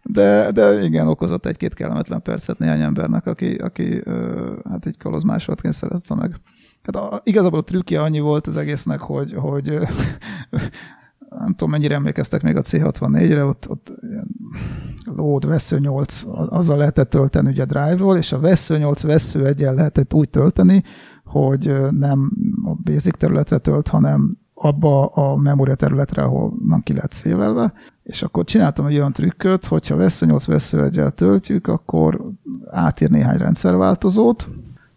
De, de igen, okozott egy-két kellemetlen percet néhány embernek, aki, aki hát egy kaloz másodként szerette meg. Hát a, igazából a trükkje annyi volt az egésznek, hogy, hogy nem tudom, mennyire emlékeztek még a C64-re, ott, ott ilyen load vesző 8, azzal lehetett tölteni ugye drive-ról, és a vesző 8 vesző egyen lehetett úgy tölteni, hogy nem a basic területre tölt, hanem abba a memória területre, ahol nem ki lett szévelve, és akkor csináltam egy olyan trükköt, hogyha vesző 8 vesző egyel töltjük, akkor átír néhány rendszerváltozót,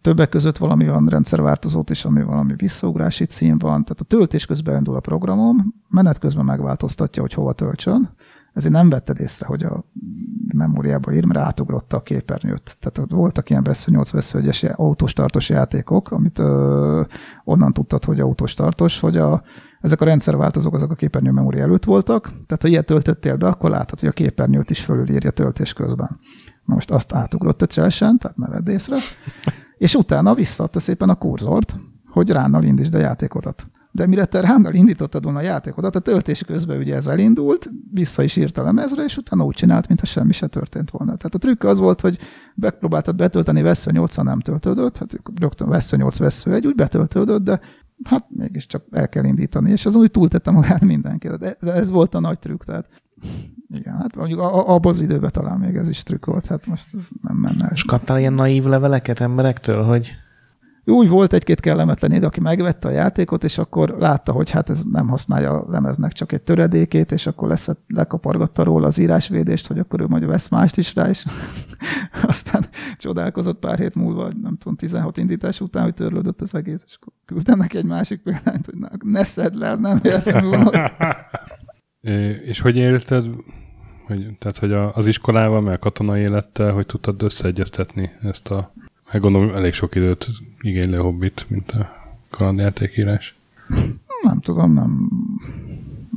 többek között valami olyan rendszerváltozót is, ami valami visszaugrási cím van. Tehát a töltés közben indul a programom, menet közben megváltoztatja, hogy hova töltsön. Ezért nem vetted észre, hogy a memóriába ír, mert átugrotta a képernyőt. Tehát ott voltak ilyen vesző 8 vesző 1 autóstartos játékok, amit ö, onnan tudtad, hogy autóstartos, hogy a, ezek a rendszerváltozók azok a képernyő memória előtt voltak, tehát ha ilyet töltöttél be, akkor láthatod, hogy a képernyőt is fölülírja töltés közben. Na most azt átugrott a cselsen, tehát ne vedd észre és utána visszaadta szépen a kurzort, hogy ránnal indítsd a játékodat. De mire te ránnal indítottad volna a játékodat, a töltés közben ugye ez elindult, vissza is írt a lemezre, és utána úgy csinált, mintha semmi se történt volna. Tehát a trükk az volt, hogy megpróbáltad betölteni vesző 8 nem töltődött, hát rögtön vesző 8 vesző egy, úgy betöltődött, de hát mégiscsak el kell indítani, és az úgy túltette magát mindenki. De, de ez volt a nagy trükk, tehát igen, hát mondjuk abban az időben talán még ez is trükk volt, hát most ez nem menne. És kaptál ilyen naív leveleket emberektől, hogy úgy volt egy-két kellemetlen aki megvette a játékot, és akkor látta, hogy hát ez nem használja a lemeznek csak egy töredékét, és akkor lesz, lekapargatta róla az írásvédést, hogy akkor ő majd vesz mást is rá, és aztán csodálkozott pár hét múlva, nem tudom, 16 indítás után, hogy törlődött az egész, és akkor küldtem neki egy másik példányt, hogy na, ne szedd le, ez nem véletlenül És hogy élted, hogy, tehát hogy az iskolával, meg a katonai élettel, hogy tudtad összeegyeztetni ezt a, meg gondolom elég sok időt igénylő hobbit, mint a kalandjátékírás. Nem tudom, nem,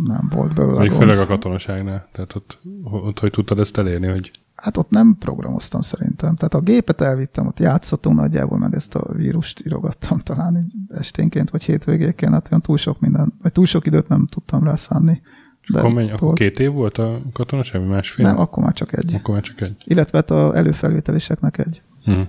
nem volt belőle Még főleg a katonaságnál. Tehát ott, ott hogy tudtad ezt elérni, hogy... Hát ott nem programoztam szerintem. Tehát a gépet elvittem, ott játszottunk nagyjából, meg ezt a vírust írogattam talán egy esténként, vagy hétvégéken, hát olyan túl sok minden, vagy túl sok időt nem tudtam rá szánni. De akkor, akkor két év volt a katona, semmi másfél? Nem, akkor már csak egy. Akkor már csak egy. Illetve hát a előfelvételiseknek egy. Uh-huh.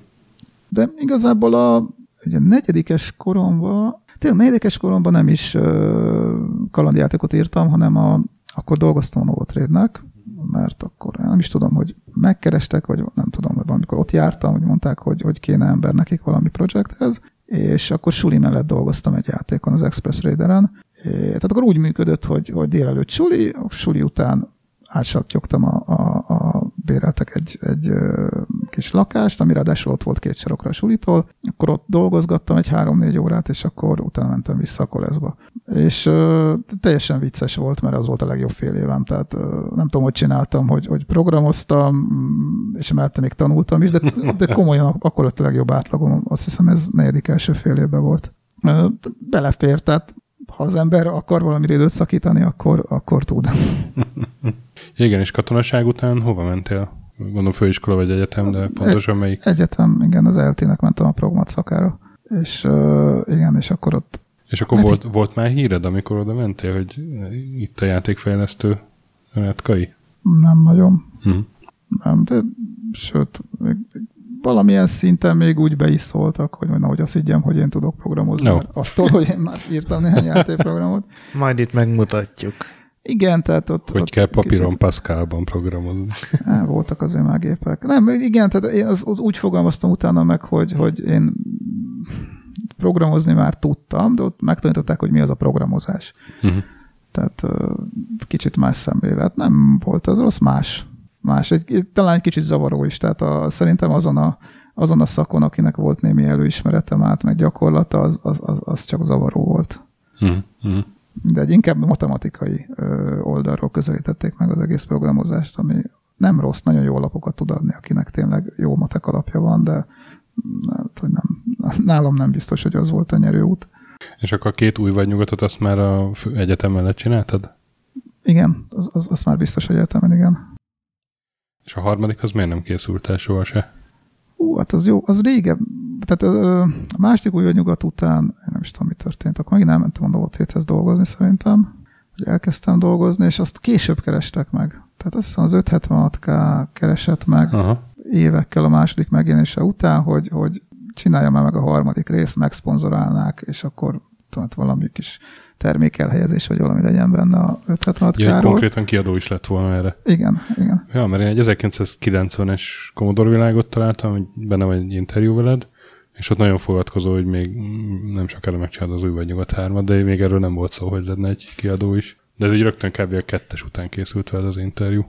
De igazából a ugye negyedikes koromban, tényleg negyedikes koromban nem is uh, kalandjátékot írtam, hanem a, akkor dolgoztam a Novotrade-nek, mert akkor nem is tudom, hogy megkerestek, vagy nem tudom, hogy amikor ott jártam, hogy mondták, hogy, hogy kéne ember nekik valami projekthez, és akkor suli mellett dolgoztam egy játékon, az Express Raideren. Tehát akkor úgy működött, hogy, hogy délelőtt suli, suli után átsattyogtam a, a, a béreltek egy, egy kis lakást, ami ráadásul ott volt két sarokra a sulitól, akkor ott dolgozgattam egy három-négy órát, és akkor utána mentem vissza a koleszba. És uh, teljesen vicces volt, mert az volt a legjobb fél évem, tehát uh, nem tudom, hogy csináltam, hogy, hogy programoztam, mm, és mellette még tanultam is, de, de komolyan akkor lett a legjobb átlagom, azt hiszem ez negyedik első fél évben volt. Belefér, tehát ha az ember akar valamire időt szakítani, akkor, akkor tud. igen, és katonaság után hova mentél? Gondolom főiskola vagy egyetem, de pontosan melyik? Egyetem, igen, az LT-nek mentem a progmat szakára. És uh, igen, és akkor ott... És akkor volt, volt már híred, amikor oda mentél, hogy itt a játékfejlesztő Kai? Nem nagyon. Hm. Nem, de sőt, még valamilyen szinten még úgy be is szóltak, hogy na, hogy azt higgyem, hogy én tudok programozni. No. Attól, hogy én már írtam néhány játékprogramot. Majd itt megmutatjuk. Igen, tehát ott... Hogy ott kell papíron kicsit... Pascalban programozni. Há, voltak azért már gépek. Nem, igen, tehát én az, az úgy fogalmaztam utána meg, hogy, hogy én programozni már tudtam, de ott megtanították, hogy mi az a programozás. Uh-huh. Tehát kicsit más szemlélet. Nem volt az rossz, más. Más. Egy, talán egy kicsit zavaró is. Tehát a, szerintem azon a, azon a szakon, akinek volt némi előismeretem át, meg gyakorlata, az, az, az, az csak zavaró volt. Uh-huh de egy inkább matematikai oldalról közelítették meg az egész programozást, ami nem rossz, nagyon jó alapokat tud adni, akinek tényleg jó matek alapja van, de hát, hogy nem, nálam nem biztos, hogy az volt a nyerőút. És akkor a két új vagy nyugatot azt már a egyetem mellett csináltad? Igen, az, az, az már biztos, hogy egyetemen, igen. És a harmadik az miért nem készült el soha se? Hú, hát az jó, az régebb, tehát a második új nyugat után, én nem is tudom, mi történt, akkor megint elmentem a Novotéthez dolgozni szerintem, hogy elkezdtem dolgozni, és azt később kerestek meg. Tehát azt hiszem az 576K keresett meg Aha. évekkel a második megjelenése után, hogy, hogy csináljam meg a harmadik részt, megszponzorálnák, és akkor tudom, valami kis termékelhelyezés, vagy valami legyen benne a 576 ja, konkrétan kiadó is lett volna erre. Igen, igen. Ja, mert én egy 1990-es Commodore világot találtam, hogy benne van egy interjú veled, és ott nagyon fogadkozó, hogy még nem sokára megcsinálod az új vagy nyugat hármat, de még erről nem volt szó, hogy lenne egy kiadó is. De ez egy rögtön kb. a kettes után készült fel az interjú.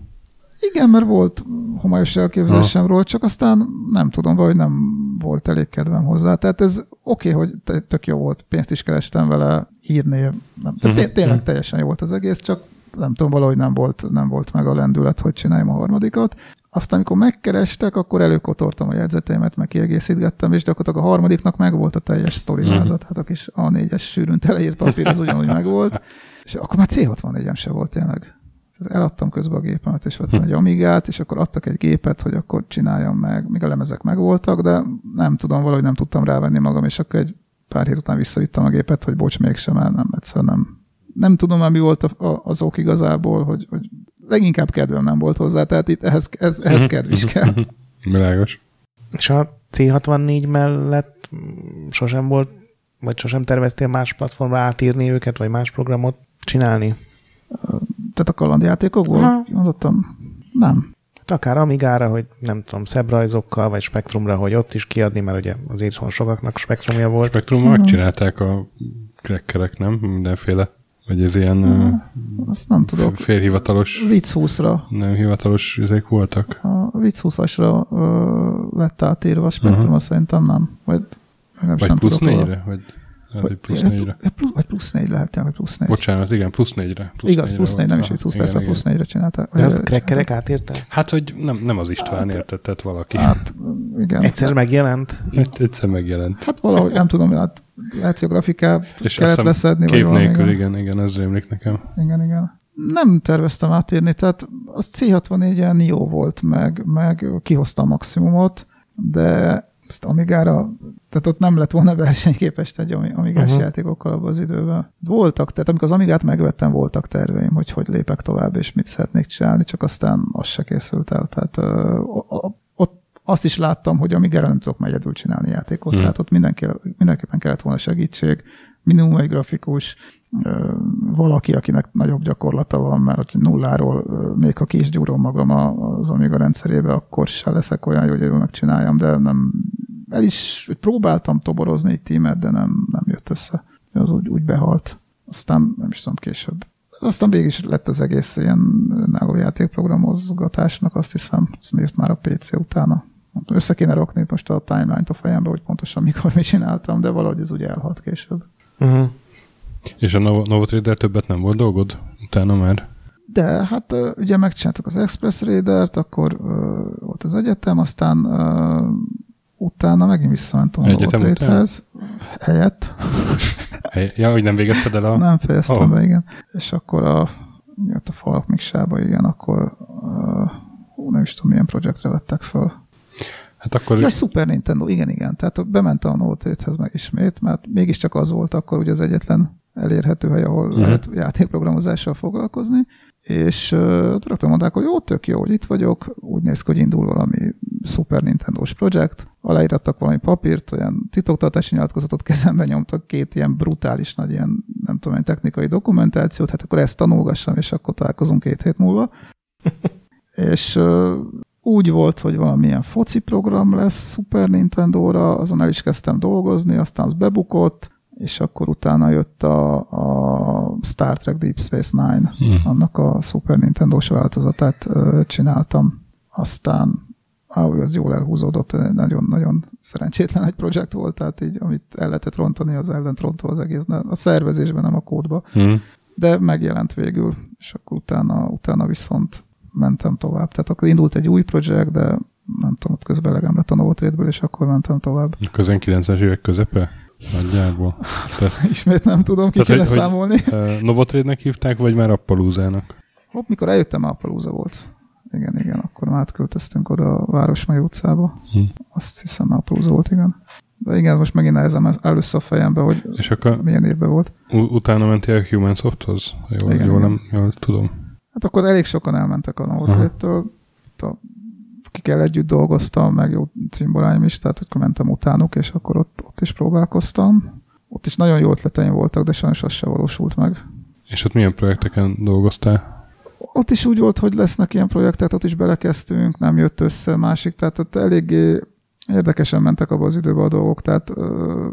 Igen, mert volt homályos elképzelésem róla, csak aztán nem tudom, vagy nem volt elég kedvem hozzá. Tehát ez oké, okay, hogy tök jó volt, pénzt is kerestem vele, hírnév, nem. Tehát uh-huh. tényleg uh-huh. teljesen jó volt az egész, csak nem tudom, valahogy nem volt, nem volt meg a lendület, hogy csináljam a harmadikat. Aztán, amikor megkerestek, akkor előkotortam a jegyzeteimet, meg kiegészítgettem, és gyakorlatilag a harmadiknak meg volt a teljes sztorivázat. Hát a kis A4-es sűrűn teleírt papír, az ugyanúgy megvolt. És akkor már C64-em se volt tényleg. Eladtam közben a gépemet, és vettem egy Amigát, és akkor adtak egy gépet, hogy akkor csináljam meg, míg a lemezek megvoltak, de nem tudom, valahogy nem tudtam rávenni magam, és akkor egy pár hét után visszavittem a gépet, hogy bocs, mégsem, mert nem, egyszerűen nem. Nem tudom már mi volt az ok igazából, hogy, hogy leginkább kedvem nem volt hozzá, tehát itt ehhez, ez, ehhez mhm. kedv is kell. Világos. És a C64 mellett sosem volt, vagy sosem terveztél más platformra átírni őket, vagy más programot csinálni? Tehát a kalandjátékokból? Mondottam, nem. Hát akár Amigára, hogy nem tudom, szebb rajzokkal, vagy Spektrumra, hogy ott is kiadni, mert ugye az itthon sokaknak Spektrumja volt. Spektrummal uh-huh. megcsinálták a krekkerek, nem? Mindenféle vagy ez ilyen uh, azt nem tudok. félhivatalos... Vicc 20-ra. Nem hivatalos ezek voltak? A Vicc 20-asra uh, lett átírva a spektrum, uh-huh. szerintem nem. Vagy, vagy plusz négyre? Vagy... Hogy plusz négyre. Vagy plusz négy lehet, vagy plusz négy. Bocsánat, igen, plusz négyre. Plusz Igaz, plusz négy, nem is vicc 20, persze, igen. plusz négyre csinálták. De azt krekkerek átírták? Hát, hogy nem, nem az István hát, értetett valaki. Hát, igen. Egyszer hát, megjelent? Hát, egyszer megjelent. Hát valahogy, nem tudom, hát lehet, hogy a grafikát És kellett leszedni. Kép vagy nélkül, igen, igen, ez rémlik nekem. Igen, igen. Nem terveztem átírni, tehát az C64-en jó volt, meg, meg kihozta a maximumot, de ezt Amigára, tehát ott nem lett volna versenyképes egy Amigás uh-huh. játékokkal abban az időben. Voltak, tehát amikor az Amigát megvettem, voltak terveim, hogy hogy lépek tovább, és mit szeretnék csinálni, csak aztán az se készült el. Tehát uh, ott azt is láttam, hogy Amigára nem tudok majd egyedül csinálni játékot, uh-huh. tehát ott mindenki, mindenképpen kellett volna segítség, minimum egy grafikus, valaki, akinek nagyobb gyakorlata van, mert hogy nulláról, még ha ki is gyúrom magam az Amiga rendszerébe, akkor se leszek olyan, hogy jól megcsináljam, de nem el is próbáltam toborozni egy tímet, de nem, nem jött össze. Az úgy, úgy behalt. Aztán nem is tudom később. Aztán végig is lett az egész ilyen önálló játékprogramozgatásnak, azt hiszem, miért már a PC utána. Össze kéne rakni most a timeline-t a fejembe, hogy pontosan mikor mi csináltam, de valahogy ez úgy elhalt később. Uh-huh. És a Novotrader többet nem volt dolgod utána már? De hát ugye megcsináltuk az Express Raider-t, akkor uh, volt az egyetem, aztán uh, utána megint visszamentem a Novotrade-hez. Helyett. Ja, hogy nem végezted el a... Nem fejeztem oh. be, igen. És akkor a, jött a falak miksába, igen, akkor uh, nem is tudom, milyen projektre vettek föl. Hát akkor... Ja, Super Nintendo, igen, igen. Tehát bementem a Novotrade-hez meg ismét, mert mégiscsak az volt akkor ugye az egyetlen elérhető hely, ahol uh-huh. lehet játékprogramozással foglalkozni, és uh, rögtön mondták, hogy jó, tök jó, hogy itt vagyok, úgy néz ki, hogy indul valami Super Nintendo-s projekt, aláírattak valami papírt, olyan titoktartási nyilatkozatot kezembe nyomtak, két ilyen brutális nagy ilyen, nem tudom, ilyen technikai dokumentációt, hát akkor ezt tanulgassam, és akkor találkozunk két hét múlva. és úgy volt, hogy valamilyen foci program lesz Super Nintendo-ra, azon el is kezdtem dolgozni, aztán az bebukott, és akkor utána jött a, a Star Trek Deep Space Nine, hmm. annak a Super Nintendo-s változatát csináltam. Aztán ahogy az jól elhúzódott, nagyon-nagyon szerencsétlen egy projekt volt, tehát így, amit el lehetett rontani, az ellent rontva az egész, a szervezésben, nem a kódba. Hmm. De megjelent végül, és akkor utána, utána viszont mentem tovább. Tehát akkor indult egy új projekt, de nem tudom, ott közben elegem lett a Novotrade-ből, és akkor mentem tovább. Közön 90-es évek közepe? Nagyjából. Te... Ismét nem tudom, ki kéne számolni. Hogy, Novotrade-nek hívták, vagy már Appaloozának? Hopp, mikor eljöttem, Appalooza volt. Igen, igen, akkor már átköltöztünk oda a Városmai utcába. Hm. Azt hiszem, Appalooza volt, igen. De igen, most megint nehezem először a fejembe, hogy És akkor milyen évben volt. Utána mentél a Human Softhoz? Jól, igen, jól, igen. Nem, jól tudom. Hát akkor elég sokan elmentek a Novotrade-től. Kikkel együtt dolgoztam, meg jó cimboráim is, tehát akkor mentem utánuk, és akkor ott, ott is próbálkoztam. Ott is nagyon jó ötleteim voltak, de sajnos az se valósult meg. És ott milyen projekteken dolgoztál? Ott is úgy volt, hogy lesznek ilyen projektek, ott is belekezdtünk, nem jött össze másik, tehát ott eléggé érdekesen mentek abba az időbe a dolgok, tehát ö,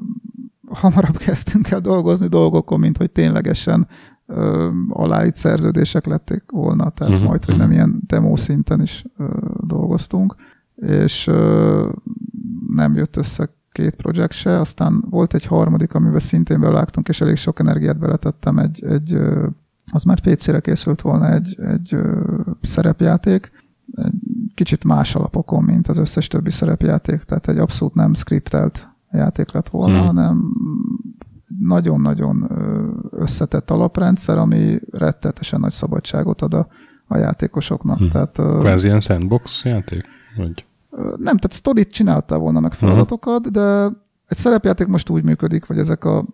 hamarabb kezdtünk el dolgozni dolgokon, mint hogy ténylegesen aláírt szerződések lették volna, tehát uh-huh, majd, hogy nem ilyen demo szinten is ö, dolgoztunk, és ö, nem jött össze két projekt se, aztán volt egy harmadik, amiben szintén belágtunk, és elég sok energiát beletettem, egy, egy az már PC-re készült volna egy, egy szerepjáték, egy kicsit más alapokon, mint az összes többi szerepjáték, tehát egy abszolút nem skriptelt játék lett volna, hmm. hanem nagyon-nagyon összetett alaprendszer, ami rettetesen nagy szabadságot ad a, a játékosoknak. Hmm. Tehát, Kvázi ilyen sandbox játék? Vagy? Nem, tehát sztorit csináltál volna meg feladatokat, hmm. de egy szerepjáték most úgy működik, vagy ezek a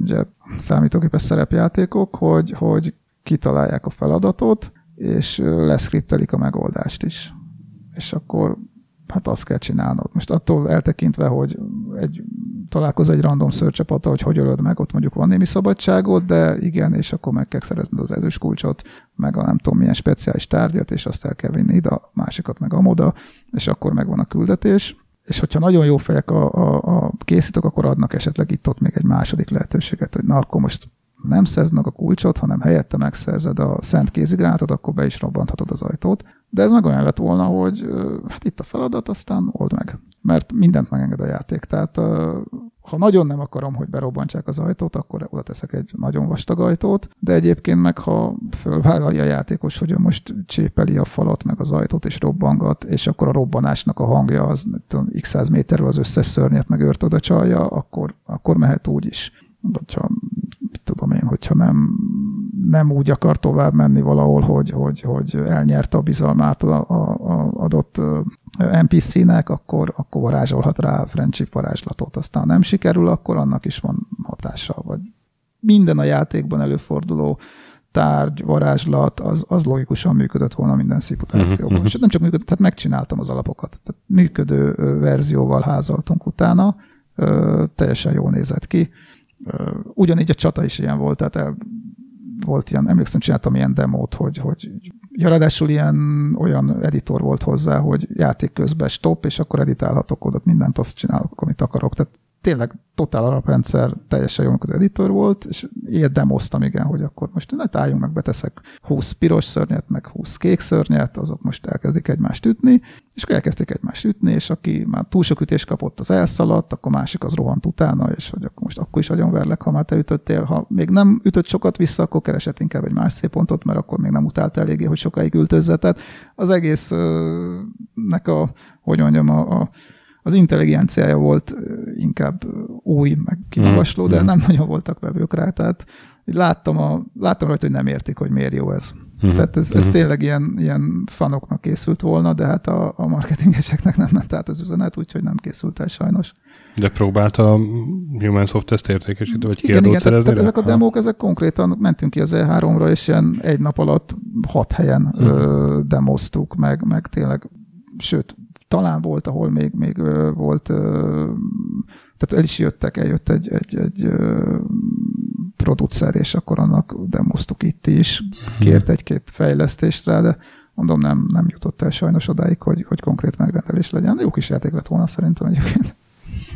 ugye, számítógépes szerepjátékok, hogy, hogy kitalálják a feladatot, és leszkriptelik a megoldást is. És akkor hát azt kell csinálnod. Most attól eltekintve, hogy egy találkozol egy random search hogy hogy ölöd meg, ott mondjuk van némi szabadságod, de igen, és akkor meg kell szerezned az ezüst kulcsot, meg a nem tudom milyen speciális tárgyat, és azt el kell vinni ide, a másikat meg amoda, és akkor megvan a küldetés. És hogyha nagyon jó fejek a, a, a készítők, akkor adnak esetleg itt-ott még egy második lehetőséget, hogy na akkor most nem szerzed meg a kulcsot, hanem helyette megszerzed a szent kézigránátot, akkor be is robbanthatod az ajtót. De ez meg olyan lett volna, hogy hát itt a feladat, aztán old meg. Mert mindent megenged a játék. Tehát ha nagyon nem akarom, hogy berobbantsák az ajtót, akkor oda teszek egy nagyon vastag ajtót, de egyébként meg ha fölvállalja a játékos, hogy ő most csépeli a falat, meg az ajtót és robbangat, és akkor a robbanásnak a hangja az tudom, x száz méterről az összes szörnyet meg őrt oda csalja, akkor, akkor mehet úgy is. Hogyha tudom én, hogyha nem, nem úgy akar tovább menni valahol, hogy, hogy, hogy elnyerte a bizalmát a, a, a adott NPC-nek, akkor, akkor varázsolhat rá a friendship varázslatot. Aztán nem sikerül, akkor annak is van hatása. Vagy minden a játékban előforduló tárgy, varázslat, az, az logikusan működött volna minden szipulációban. Uh-huh. És nem csak működött, tehát megcsináltam az alapokat. Tehát működő verzióval házaltunk utána, teljesen jól nézett ki Ugyanígy a csata is ilyen volt, tehát el, volt ilyen, emlékszem, csináltam ilyen demót, hogy, hogy ja, ráadásul ilyen olyan editor volt hozzá, hogy játék közben stop, és akkor editálhatok oda, mindent azt csinálok, amit akarok. Tehát tényleg totál alaprendszer, teljesen jó működő editor volt, és ilyet demoztam, igen, hogy akkor most ne álljunk meg, beteszek 20 piros szörnyet, meg 20 kék szörnyet, azok most elkezdik egymást ütni, és akkor elkezdték egymást ütni, és aki már túl sok ütés kapott, az elszaladt, akkor másik az rohant utána, és hogy akkor most akkor is verlek, ha már te ütöttél. Ha még nem ütött sokat vissza, akkor keresett inkább egy más pontot, mert akkor még nem utált eléggé, hogy sokáig ültözze. Tehát az egésznek a, hogy mondjam, a, a az intelligenciája volt inkább új, meg kimagasló, mm. de nem nagyon voltak vevők rá, tehát láttam, a, láttam rajta, hogy nem értik, hogy miért jó ez. Uh-huh. Tehát ez, ez uh-huh. tényleg ilyen, ilyen fanoknak készült volna, de hát a, a marketingeseknek nem ment át az üzenet, úgyhogy nem készült el sajnos. De próbálta a Human Soft értékesítő, vagy igen, igen, tehát, tehát ezek a demók, ezek konkrétan mentünk ki az E3-ra, és ilyen egy nap alatt hat helyen uh-huh. ö, demoztuk, meg, meg tényleg, sőt, talán volt, ahol még, még volt, tehát el is jöttek, eljött egy, egy, egy producer, és akkor annak demoztuk itt is, kért egy-két fejlesztést rá, de mondom, nem, nem jutott el sajnos odáig, hogy, hogy konkrét megrendelés legyen. Jó kis játék lett volna szerintem egyébként.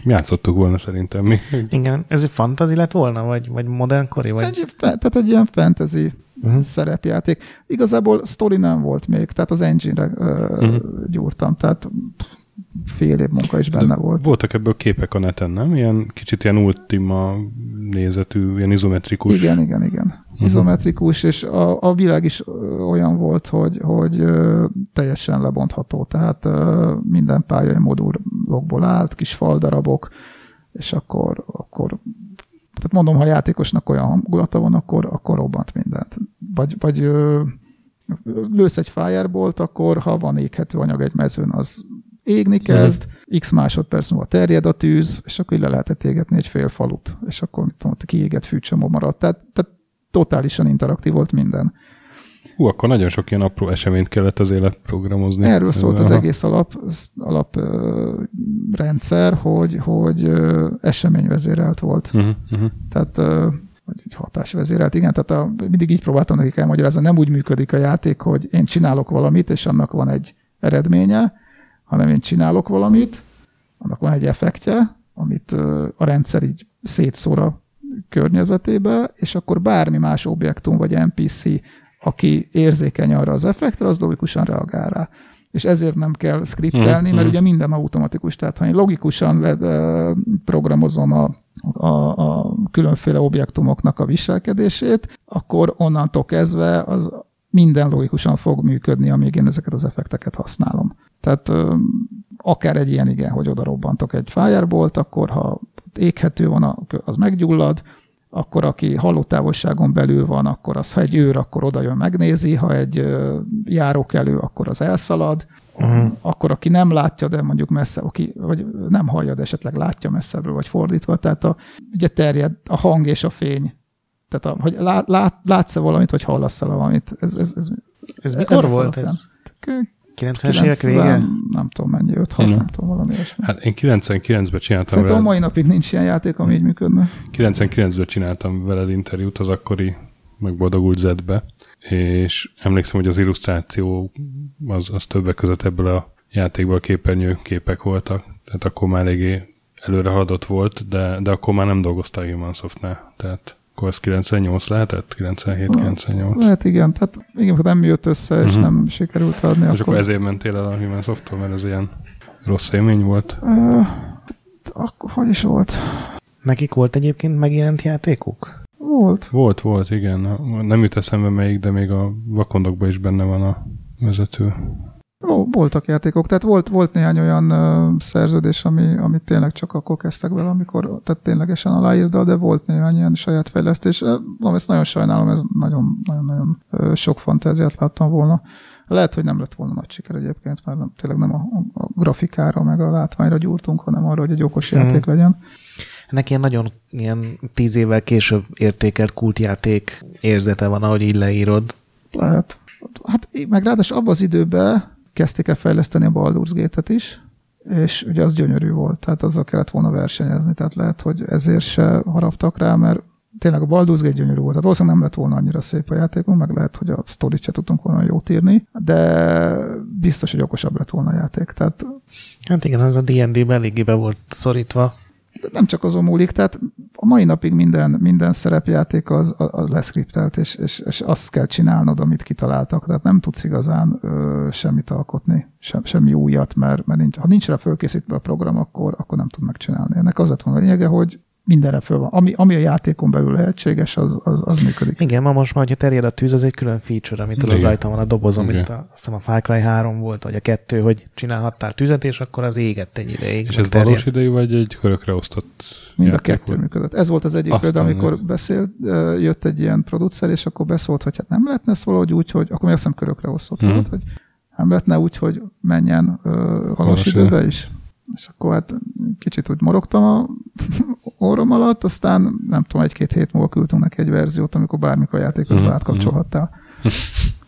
Játszottuk volna szerintem mi. Igen, ez egy fantasy lett volna, vagy, vagy modernkori? Vagy... Egy, tehát egy ilyen fantasy uh-huh. szerepjáték. Igazából story nem volt még, tehát az engine-re uh, uh-huh. gyúrtam, tehát fél év munka is benne De volt. Voltak ebből képek a neten, nem? Ilyen kicsit ilyen ultima nézetű, ilyen izometrikus. Igen, igen, igen. Uh-huh. Izometrikus, és a, a világ is olyan volt, hogy, hogy teljesen lebontható, tehát minden pályai modulokból állt, kis faldarabok, és akkor, akkor tehát mondom, ha játékosnak olyan hangulata van, akkor, akkor robbant mindent. Vagy, vagy lősz egy firebolt, akkor ha van éghető anyag egy mezőn, az égni kezd, uh-huh. x másodperc múlva terjed a tűz, és akkor le lehetett égetni egy fél falut, és akkor mit tudom, kiégett fűcsomó maradt. Tehát, tehát totálisan interaktív volt minden. Hú, akkor nagyon sok ilyen apró eseményt kellett az élet programozni. Erről szólt az egész alap, alap ö, rendszer, hogy, hogy ö, eseményvezérelt volt. Uh-huh, uh-huh. Tehát ö, vagy hatásvezérelt, igen, tehát a, mindig így próbáltam nekik elmagyarázni, nem úgy működik a játék, hogy én csinálok valamit, és annak van egy eredménye, hanem én csinálok valamit, annak van egy effektje, amit a rendszer így szétszór a környezetébe, és akkor bármi más objektum vagy NPC, aki érzékeny arra az effektre, az logikusan reagál rá. És ezért nem kell skriptelni, mm, mert mm. ugye minden automatikus. Tehát ha én logikusan le, programozom a, a, a különféle objektumoknak a viselkedését, akkor onnantól kezdve az minden logikusan fog működni, amíg én ezeket az effekteket használom. Tehát akár egy ilyen igen, hogy oda robbantok egy firebolt, akkor ha éghető van, az meggyullad, akkor aki hallótávolságon belül van, akkor az, ha egy őr, akkor oda jön, megnézi, ha egy járókelő, akkor az elszalad, uh-huh. akkor aki nem látja, de mondjuk messze, aki, vagy nem hallja, de esetleg látja messzebbről, vagy fordítva, tehát a, ugye terjed a hang és a fény. Tehát a, hogy lát, lát, látsz-e valamit, vagy hallasz-e valamit. Ez, ez, ez, ez mikor ez volt ez? 90-es évek vége? Nem tudom mennyi, 5 6 nem tudom, valami ilyesmi. Hát én 99-ben csináltam Szerintem veled... a mai napig nincs ilyen játék, ami így működne. 99-ben csináltam veled interjút az akkori megboldogult Z-be, és emlékszem, hogy az illusztráció az, az többek között ebből a játékból képernyő képek voltak, tehát akkor már eléggé előre haladott volt, de, de akkor már nem dolgoztál Human Softnál, tehát akkor ez 98 lehetett? 97-98? Lehet igen, tehát igen, nem jött össze, és uh-huh. nem sikerült adni. És akkor, akkor ezért mentél el a Human Softól, mert ez ilyen rossz élmény volt? Uh, akkor hogy is volt? Nekik volt egyébként megjelent játékuk? Volt. Volt, volt, igen. Nem jut eszembe melyik, de még a vakondokban is benne van a vezető. Ó, voltak játékok, tehát volt, volt néhány olyan uh, szerződés, ami, ami tényleg csak akkor kezdtek vele, amikor tehát ténylegesen aláírta, de volt néhány ilyen saját fejlesztés. Uh, ezt nagyon sajnálom, ez nagyon-nagyon sok fantáziát láttam volna. Lehet, hogy nem lett volna nagy siker egyébként, mert nem, tényleg nem a, a grafikára, meg a látványra gyúrtunk, hanem arra, hogy egy okos hmm. játék legyen. Ennek ilyen nagyon ilyen tíz évvel később értékelt kultjáték érzete van, ahogy így leírod. Lehet. Hát meg ráadásul abban az időben kezdték el fejleszteni a Baldur's Gate-et is, és ugye az gyönyörű volt, tehát azzal kellett volna versenyezni, tehát lehet, hogy ezért se haraptak rá, mert tényleg a Baldur's Gate gyönyörű volt, tehát valószínűleg nem lett volna annyira szép a játékunk, meg lehet, hogy a story se tudtunk volna jót írni, de biztos, hogy okosabb lett volna a játék. Tehát... Hát igen, az a D&D-ben eléggé be volt szorítva de nem csak azon múlik, tehát a mai napig minden, minden szerepjáték az, az leszkriptelt, és, és, és azt kell csinálnod, amit kitaláltak, tehát nem tudsz igazán ö, semmit alkotni, sem, semmi újat, mert, mert nincs, ha nincs rá fölkészítve a program, akkor, akkor nem tud megcsinálni. Ennek az lett volna a lényege, hogy mindenre föl van. Ami, ami a játékon belül lehetséges, az, az, az működik. Igen, ma most már, hogyha terjed a tűz, az egy külön feature, amit tudod rajta van a dobozom, mint a, azt hiszem a Far Cry 3 volt, vagy a kettő, hogy csinálhattál tüzet, és akkor az égett egy ideig. És ez terjed. valós idejű, vagy egy körökre osztott Mind a kettő volt? működött. Ez volt az egyik példa, amikor beszélt, jött egy ilyen producer, és akkor beszólt, hogy hát nem lehetne ezt valahogy úgy, hogy akkor még azt hiszem körökre osztott hmm. volt, hogy nem lehetne úgy, hogy menjen valós, valós időbe is és akkor hát kicsit úgy morogtam a orrom alatt, aztán nem tudom, egy-két hét múlva küldtünk neki egy verziót, amikor bármikor a játékot mm átkapcsolhattál.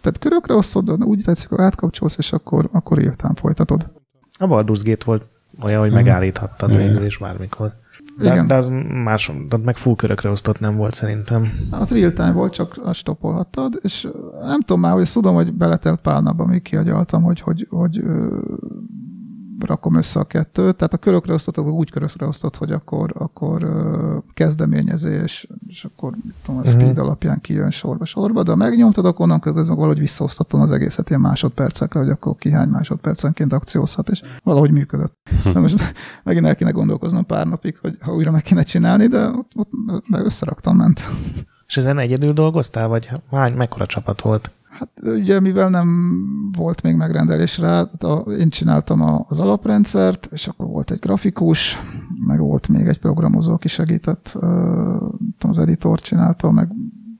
Tehát körökre osztod, úgy tetszik, hogy átkapcsolsz, és akkor, akkor írtán folytatod. A Baldur's Gate volt olyan, hogy mm. megállíthattad mm. végül is bármikor. De, Igen. de az más, de meg full körökre osztott nem volt szerintem. Az real time volt, csak stopolhattad, és nem tudom már, hogy ezt tudom, hogy beletelt pár napba, amíg kiagyaltam, hogy, hogy, hogy rakom össze a kettőt. Tehát a körökre osztott, akkor úgy körökre osztott, hogy akkor, akkor kezdeményezés, és akkor mit tudom, a speed uh-huh. alapján kijön sorba sorba, de ha megnyomtad, akkor onnan közben meg valahogy visszaosztottam az egészet ilyen másodpercekre, hogy akkor ki hány másodpercenként akciózhat, és valahogy működött. De most megint el kéne gondolkoznom pár napig, hogy ha újra meg kéne csinálni, de ott, ott meg összeraktam, ment. És ezen egyedül dolgoztál, vagy hány, mekkora csapat volt? Hát ugye, mivel nem volt még megrendelés rá, a, én csináltam az alaprendszert, és akkor volt egy grafikus, meg volt még egy programozó, aki segített, az editor csinálta, meg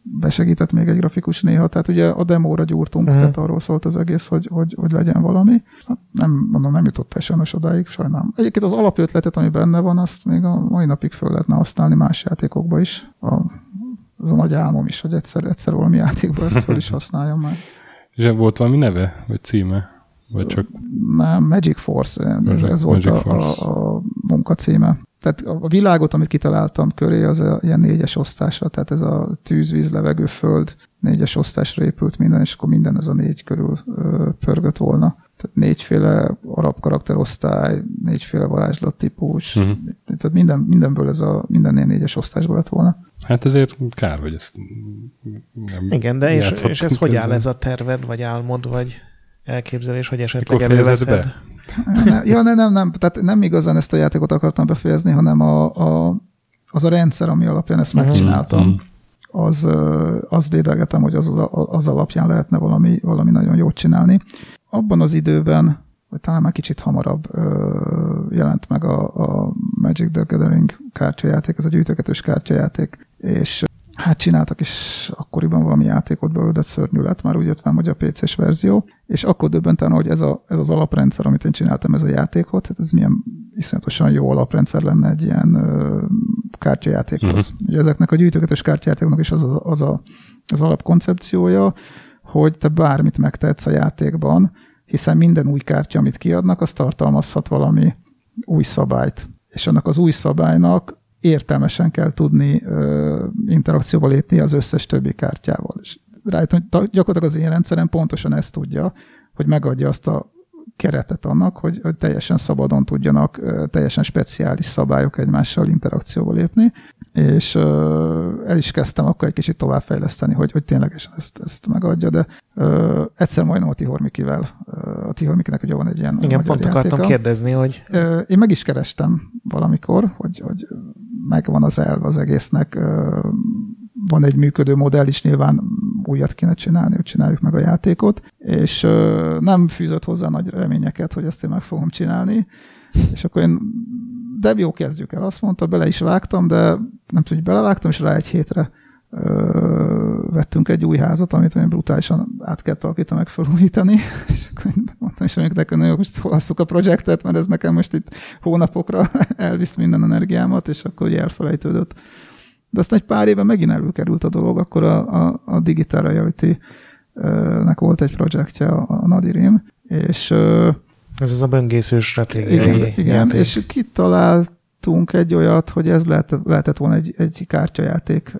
besegített még egy grafikus néha, tehát ugye a demóra gyúrtunk, uh-huh. tehát arról szólt az egész, hogy, hogy, hogy legyen valami. Hát nem, mondom, nem jutott el sajnos odáig, sajnálom. Egyébként az alapötletet, ami benne van, azt még a mai napig föl lehetne használni más játékokba is. A az a nagy álmom is, hogy egyszer, egyszer valami játékban ezt fel is használjam már. És volt valami neve, vagy címe? Vagy csak... Magic Force, ez, ez volt a, a, a munka címe. Tehát a világot, amit kitaláltam köré, az a, ilyen négyes osztásra, tehát ez a tűz, víz, levegő, föld négyes osztásra épült minden, és akkor minden ez a négy körül ö, pörgött volna. Tehát négyféle arab karakterosztály, négyféle varázslattípus, uh-huh. tehát minden, mindenből ez a mindennél négyes osztásból lett volna. Hát ezért kár, hogy ezt nem Igen, de és, és ez hogy áll ez a terved, vagy álmod, vagy elképzelés, hogy esetleg Mikor előveszed? Be? Ja, nem, nem, nem, tehát nem igazán ezt a játékot akartam befejezni, hanem a, a, az a rendszer, ami alapján ezt mhm. megcsináltam. Mm-hmm az, az dédelgetem, hogy az, az, az alapján lehetne valami, valami nagyon jót csinálni. Abban az időben, vagy talán már kicsit hamarabb jelent meg a, a Magic the Gathering kártyajáték, ez a gyűjtögetős kártyajáték, és hát csináltak is akkoriban valami játékot belőle, de szörnyű lett, már úgy jött hogy a PC-s verzió, és akkor döbbentem, hogy ez, a, ez az alaprendszer, amit én csináltam, ez a játékot, hát ez milyen iszonyatosan jó alaprendszer lenne egy ilyen ö, kártyajátékhoz. Uh-huh. Ugye ezeknek a gyűjtögetős kártyajátékoknak is az, a, az, a, az alapkoncepciója, hogy te bármit megtehetsz a játékban, hiszen minden új kártya, amit kiadnak, az tartalmazhat valami új szabályt. És annak az új szabálynak értelmesen kell tudni ö, interakcióba lépni az összes többi kártyával. És rájöttem, hogy gyakorlatilag az én rendszerem pontosan ezt tudja, hogy megadja azt a keretet annak, hogy, hogy teljesen szabadon tudjanak teljesen speciális szabályok egymással interakcióba lépni, és el is kezdtem akkor egy kicsit továbbfejleszteni, hogy, hogy ténylegesen ezt, ezt megadja, de egyszer majdnem a Tihormikivel, uh, a Tihormikinek ugye van egy ilyen Igen, pont játéka. akartam kérdezni, hogy... Én meg is kerestem valamikor, hogy, hogy megvan az elv az egésznek, van egy működő modell is, nyilván újat kéne csinálni, hogy csináljuk meg a játékot, és uh, nem fűzött hozzá nagy reményeket, hogy ezt én meg fogom csinálni, és akkor én de jó, kezdjük el. Azt mondta, bele is vágtam, de nem tudom, hogy belevágtam, és rá egy hétre ö, vettünk egy új házat, amit olyan brutálisan át kellett alakítani, meg felújítani, és akkor mondtam is, nekem nagyon most holasszuk a projektet, mert ez nekem most itt hónapokra elvisz minden energiámat, és akkor ugye elfelejtődött. De aztán egy pár éve megint előkerült a dolog, akkor a, a, a Digital Reality-nek volt egy projektje, a Nadirim, és ez az a böngésző stratégiai Igen, igen és kitaláltunk egy olyat, hogy ez lehet, lehetett volna egy, egy kártyajáték,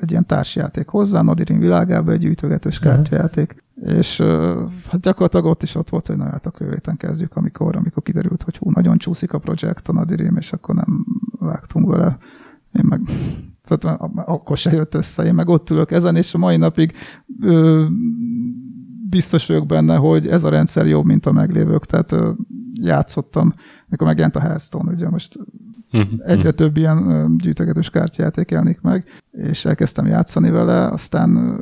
egy ilyen társjáték hozzá, Nadirin világában egy gyűjtögetős uh-huh. kártyajáték. És hát gyakorlatilag ott is ott volt, hogy na hát a kövéten kezdjük, amikor, amikor kiderült, hogy hú, nagyon csúszik a projekt a Nadirim, és akkor nem vágtunk vele. Én meg tehát akkor se jött össze, én meg ott ülök ezen, és a mai napig ö, biztos vagyok benne, hogy ez a rendszer jobb, mint a meglévők, tehát ö, játszottam, mikor megjelent a Hearthstone, ugye most uh-huh. egyre több ilyen gyűjtögetős kártyajáték jelenik meg, és elkezdtem játszani vele, aztán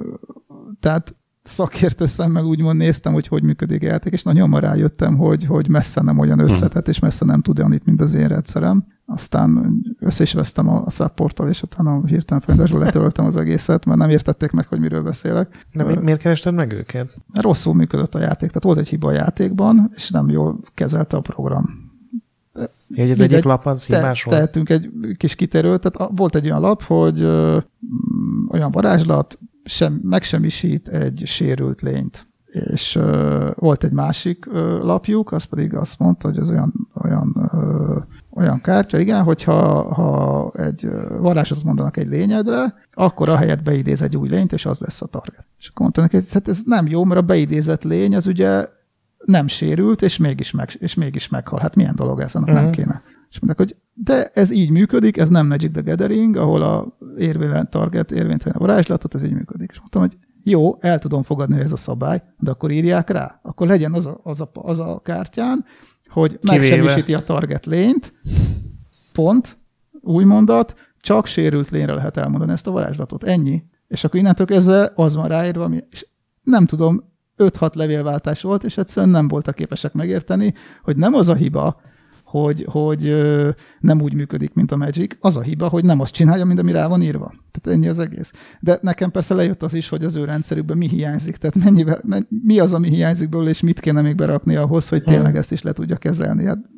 tehát szakértő szemmel úgymond néztem, hogy hogy működik a játék, és nagyon hamar rájöttem, hogy, hogy messze nem olyan összetett, és messze nem tud annyit, mint az én rendszerem. Aztán össze is vesztem a, a supporttal, és utána hirtelen folyamatosan letöröltem az egészet, mert nem értették meg, hogy miről beszélek. De mi, miért kerested meg őket? Mert rosszul működött a játék, tehát volt egy hiba a játékban, és nem jól kezelte a program. Hogy az egyik lap az te, hibás volt? Tehetünk egy kis kitérőt, tehát volt egy olyan lap, hogy ö, olyan varázslat, sem, megsemmisít egy sérült lényt. És ö, volt egy másik ö, lapjuk, az pedig azt mondta, hogy ez olyan, olyan, ö, olyan kártya, igen, hogyha ha egy varázslatot mondanak egy lényedre, akkor a helyet beidéz egy új lényt, és az lesz a target. És akkor mondta neki, hát ez nem jó, mert a beidézett lény az ugye nem sérült, és mégis, meg, és mégis meghal. Hát milyen dolog ez, annak uh-huh. nem mhm. kéne. És mondták, hogy de ez így működik, ez nem Magic the Gathering, ahol a érvényen target, érvénytelen a varázslatot, ez így működik. És mondtam, hogy jó, el tudom fogadni, hogy ez a szabály, de akkor írják rá. Akkor legyen az a, az a, az a kártyán, hogy megsemmisíti a target lényt, pont, új mondat, csak sérült lényre lehet elmondani ezt a varázslatot. Ennyi. És akkor innentől kezdve az van ráírva, és nem tudom, 5-6 levélváltás volt, és egyszerűen nem voltak képesek megérteni, hogy nem az a hiba, hogy, hogy nem úgy működik, mint a Magic. Az a hiba, hogy nem azt csinálja, mint ami rá van írva. Tehát ennyi az egész. De nekem persze lejött az is, hogy az ő rendszerükben mi hiányzik, tehát mennyivel, mi az, ami hiányzik belőle, és mit kéne még berakni ahhoz, hogy tényleg ezt is le tudja kezelni. Hát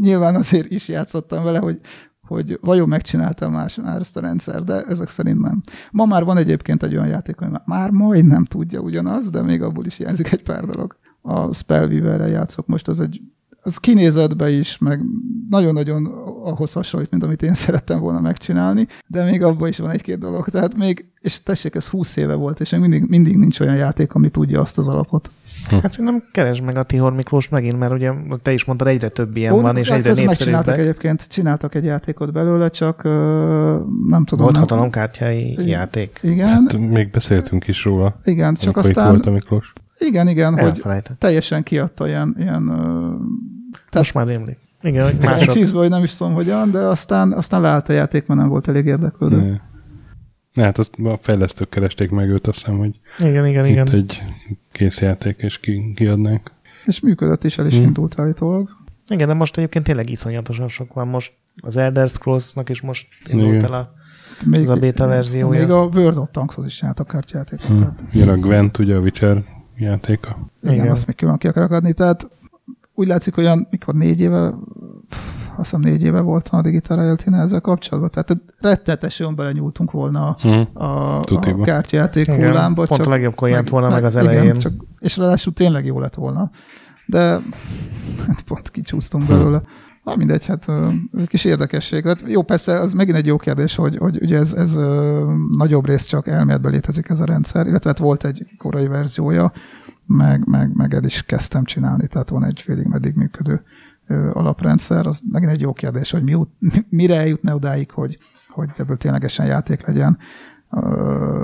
nyilván azért is játszottam vele, hogy, hogy vajon megcsináltam más, már ezt a rendszer, de ezek szerint nem. Ma már van egyébként egy olyan játék, hogy már majd nem tudja ugyanaz, de még abból is hiányzik egy pár dolog. A Spellweaver-rel játszok most, az egy az kinézetbe is, meg nagyon-nagyon ahhoz hasonlít, mint amit én szerettem volna megcsinálni, de még abban is van egy-két dolog. Tehát még, és tessék, ez 20 éve volt, és mindig, mindig nincs olyan játék, ami tudja azt az alapot. Hm. Hát szerintem keresd meg a Tihor Miklós megint, mert ugye te is mondtad, egyre több ilyen Ó, van, és egyre népszerűbb. Megcsináltak egyébként, csináltak egy játékot belőle, csak nem tudom. Volt hatalomkártyái játék. Igen. Hát még beszéltünk is róla. Igen, csak aztán... Volt a Miklós. Igen, igen, hogy teljesen kiadta ilyen... ilyen tehát, Most már rémlik. Igen, hogy mások. Csízbe, hogy nem is tudom hogyan, de aztán, aztán leállt a játék, mert nem volt elég érdeklődő. Ne, hát azt a fejlesztők keresték meg őt, azt hiszem, hogy igen, igen, igen. egy kész játék, és ki, kiadnánk. És működött is, el is hmm. indult állítólag. Igen, de most egyébként tényleg iszonyatosan sok van. Most az Elder Scrolls-nak is most indult igen. el a, még, az a beta verziója. Még a World of Tanks-hoz is csináltak kártyátékot. Hmm. Tehát. Jön a Gwent, ugye a Witcher játéka. Igen, Igen, azt még külön ki akarok adni, tehát úgy látszik, olyan, mikor négy éve, azt hiszem négy éve volt a Digital Realty ezzel kapcsolatban, tehát rettetesen belenyúltunk volna hmm. a, a kártyajáték hullámba. Pont csak a legjobb jelent volna meg, meg az elején. Igen, csak, és ráadásul tényleg jó lett volna. De hát pont kicsúsztunk hmm. belőle. Na mindegy, hát ez egy kis érdekesség. Tehát jó, persze, az megint egy jó kérdés, hogy, hogy ugye ez, ez nagyobb rész csak elméletben létezik ez a rendszer, illetve hát volt egy korai verziója, meg, meg, meg el is kezdtem csinálni, tehát van egy félig meddig működő alaprendszer. Az megint egy jó kérdés, hogy mi, mire eljutna odáig, hogy, hogy ebből ténylegesen játék legyen,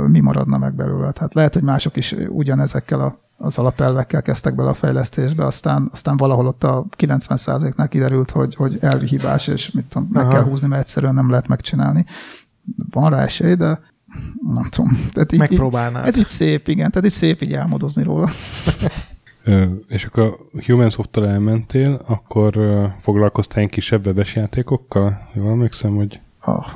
mi maradna meg belőle. Tehát lehet, hogy mások is ugyanezekkel a az alapelvekkel kezdtek bele a fejlesztésbe, aztán, aztán valahol ott a 90%-nál kiderült, hogy, hogy elvi hibás, és mit tudom, meg Aha. kell húzni, mert egyszerűen nem lehet megcsinálni. Van rá esély, de nem tudom. Tehát így, Megpróbálnád. Ez így szép, igen, tehát így szép így álmodozni róla. Ö, és akkor a Human Soft-tal elmentél, akkor ö, foglalkoztál egy kisebb webes játékokkal? Jól emlékszem, hogy... Ah,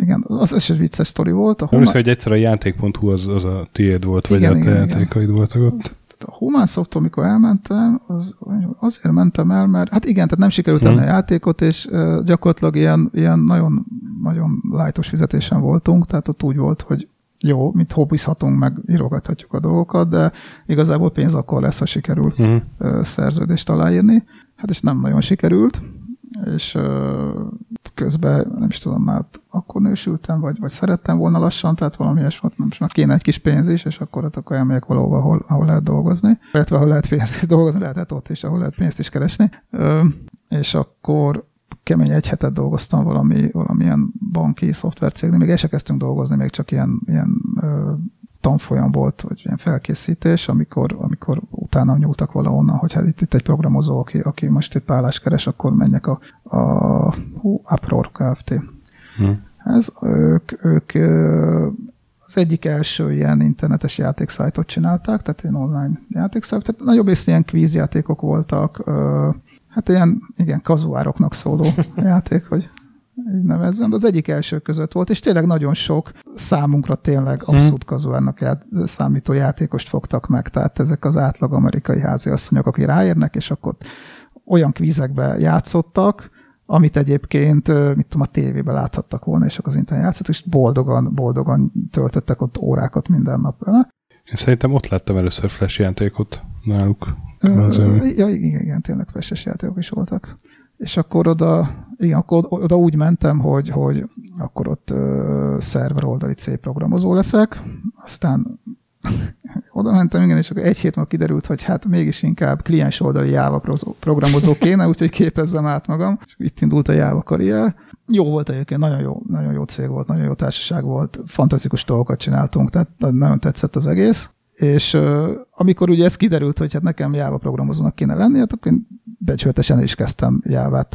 igen, az is egy vicces sztori volt. A Nem hiszem, hogy egyszer a játék.hu az, az a tiéd volt, vagy igen, a te játékaid voltak ott. A Human soft amikor elmentem, az, azért mentem el, mert hát igen, tehát nem sikerült hmm. a játékot, és gyakorlatilag ilyen, ilyen nagyon, nagyon lájtos fizetésen voltunk, tehát ott úgy volt, hogy jó, mint hobbizhatunk, meg írogathatjuk a dolgokat, de igazából pénz akkor lesz, ha sikerül hmm. szerződést aláírni. Hát és nem nagyon sikerült, és közben nem is tudom, már akkor nősültem, vagy, vagy szerettem volna lassan, tehát valami ilyesmit, most már kéne egy kis pénz is, és akkor, hát akkor elmegyek valahova, ahol, ahol lehet dolgozni, illetve ahol lehet pénzt dolgozni, lehetett ott is, ahol lehet pénzt is keresni. És akkor kemény egy hetet dolgoztam valami, valamilyen banki szoftvercégnél, még el se kezdtünk dolgozni, még csak ilyen, ilyen tanfolyam volt, vagy ilyen felkészítés, amikor, amikor utána nyúltak valahonnan, hogy hát itt, itt egy programozó, aki, aki most egy pállás keres, akkor menjek a, a hú, Uproar Kft. Hmm. Ez, ők, ők az egyik első ilyen internetes játékszájtot csinálták, tehát ilyen online játékszájt, tehát nagyobb és ilyen kvízjátékok voltak, hát ilyen, igen, kazuároknak szóló játék, hogy így nevezzem, de az egyik első között volt, és tényleg nagyon sok számunkra tényleg mhm. abszolút kazuárnak ját, számító játékost fogtak meg, tehát ezek az átlag amerikai háziasszonyok, akik ráérnek, és akkor olyan kvízekbe játszottak, amit egyébként, mit tudom, a tévében láthattak volna, és akkor az internet játszottak, és boldogan, boldogan töltöttek ott órákat minden nap vele. Én szerintem ott láttam először flash játékot náluk. Ö, ja, igen, igen, tényleg flash játékok is voltak. És akkor oda, igen, akkor oda úgy mentem, hogy, hogy akkor ott ö, szerver oldali C programozó leszek, aztán oda mentem, igen, és akkor egy hét múlva kiderült, hogy hát mégis inkább kliens oldali Java programozó kéne, úgyhogy képezzem át magam, és itt indult a Java karrier. Jó volt egyébként, nagyon jó, nagyon jó cég volt, nagyon jó társaság volt, fantasztikus dolgokat csináltunk, tehát nagyon tetszett az egész. És amikor ugye ez kiderült, hogy hát nekem Java programozónak kéne lenni, hát akkor én becsületesen is kezdtem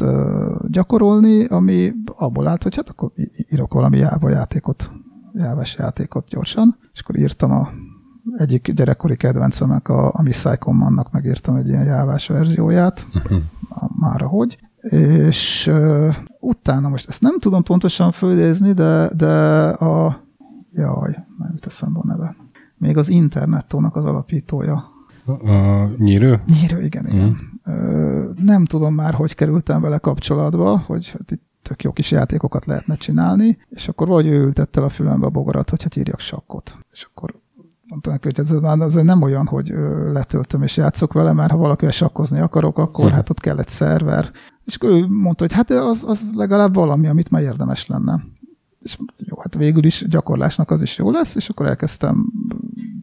uh, gyakorolni, ami abból állt, hogy hát akkor írok valami Java játékot, Java-s játékot gyorsan, és akkor írtam a egyik gyerekkori kedvencemek, a, a Miss annak megírtam egy ilyen jávás verzióját, uh-huh. már ahogy, és uh, utána most ezt nem tudom pontosan fölidézni, de, de a, jaj, nem jut eszembe a neve. Még az internettónak az alapítója. A nyírő? Nyírő, igen, igen. Uh-huh. nem tudom már, hogy kerültem vele kapcsolatba, hogy hát itt tök jó kis játékokat lehetne csinálni, és akkor vagy ő ültette a fülembe a bogarat, hogy hát írjak sakkot. És akkor mondtam neki, hogy ez már azért nem olyan, hogy letöltöm és játszok vele, mert ha valakivel sakkozni akarok, akkor hmm. hát ott kell egy szerver. És akkor ő mondta, hogy hát az, az legalább valami, amit már érdemes lenne. És jó, hát végül is gyakorlásnak az is jó lesz, és akkor elkezdtem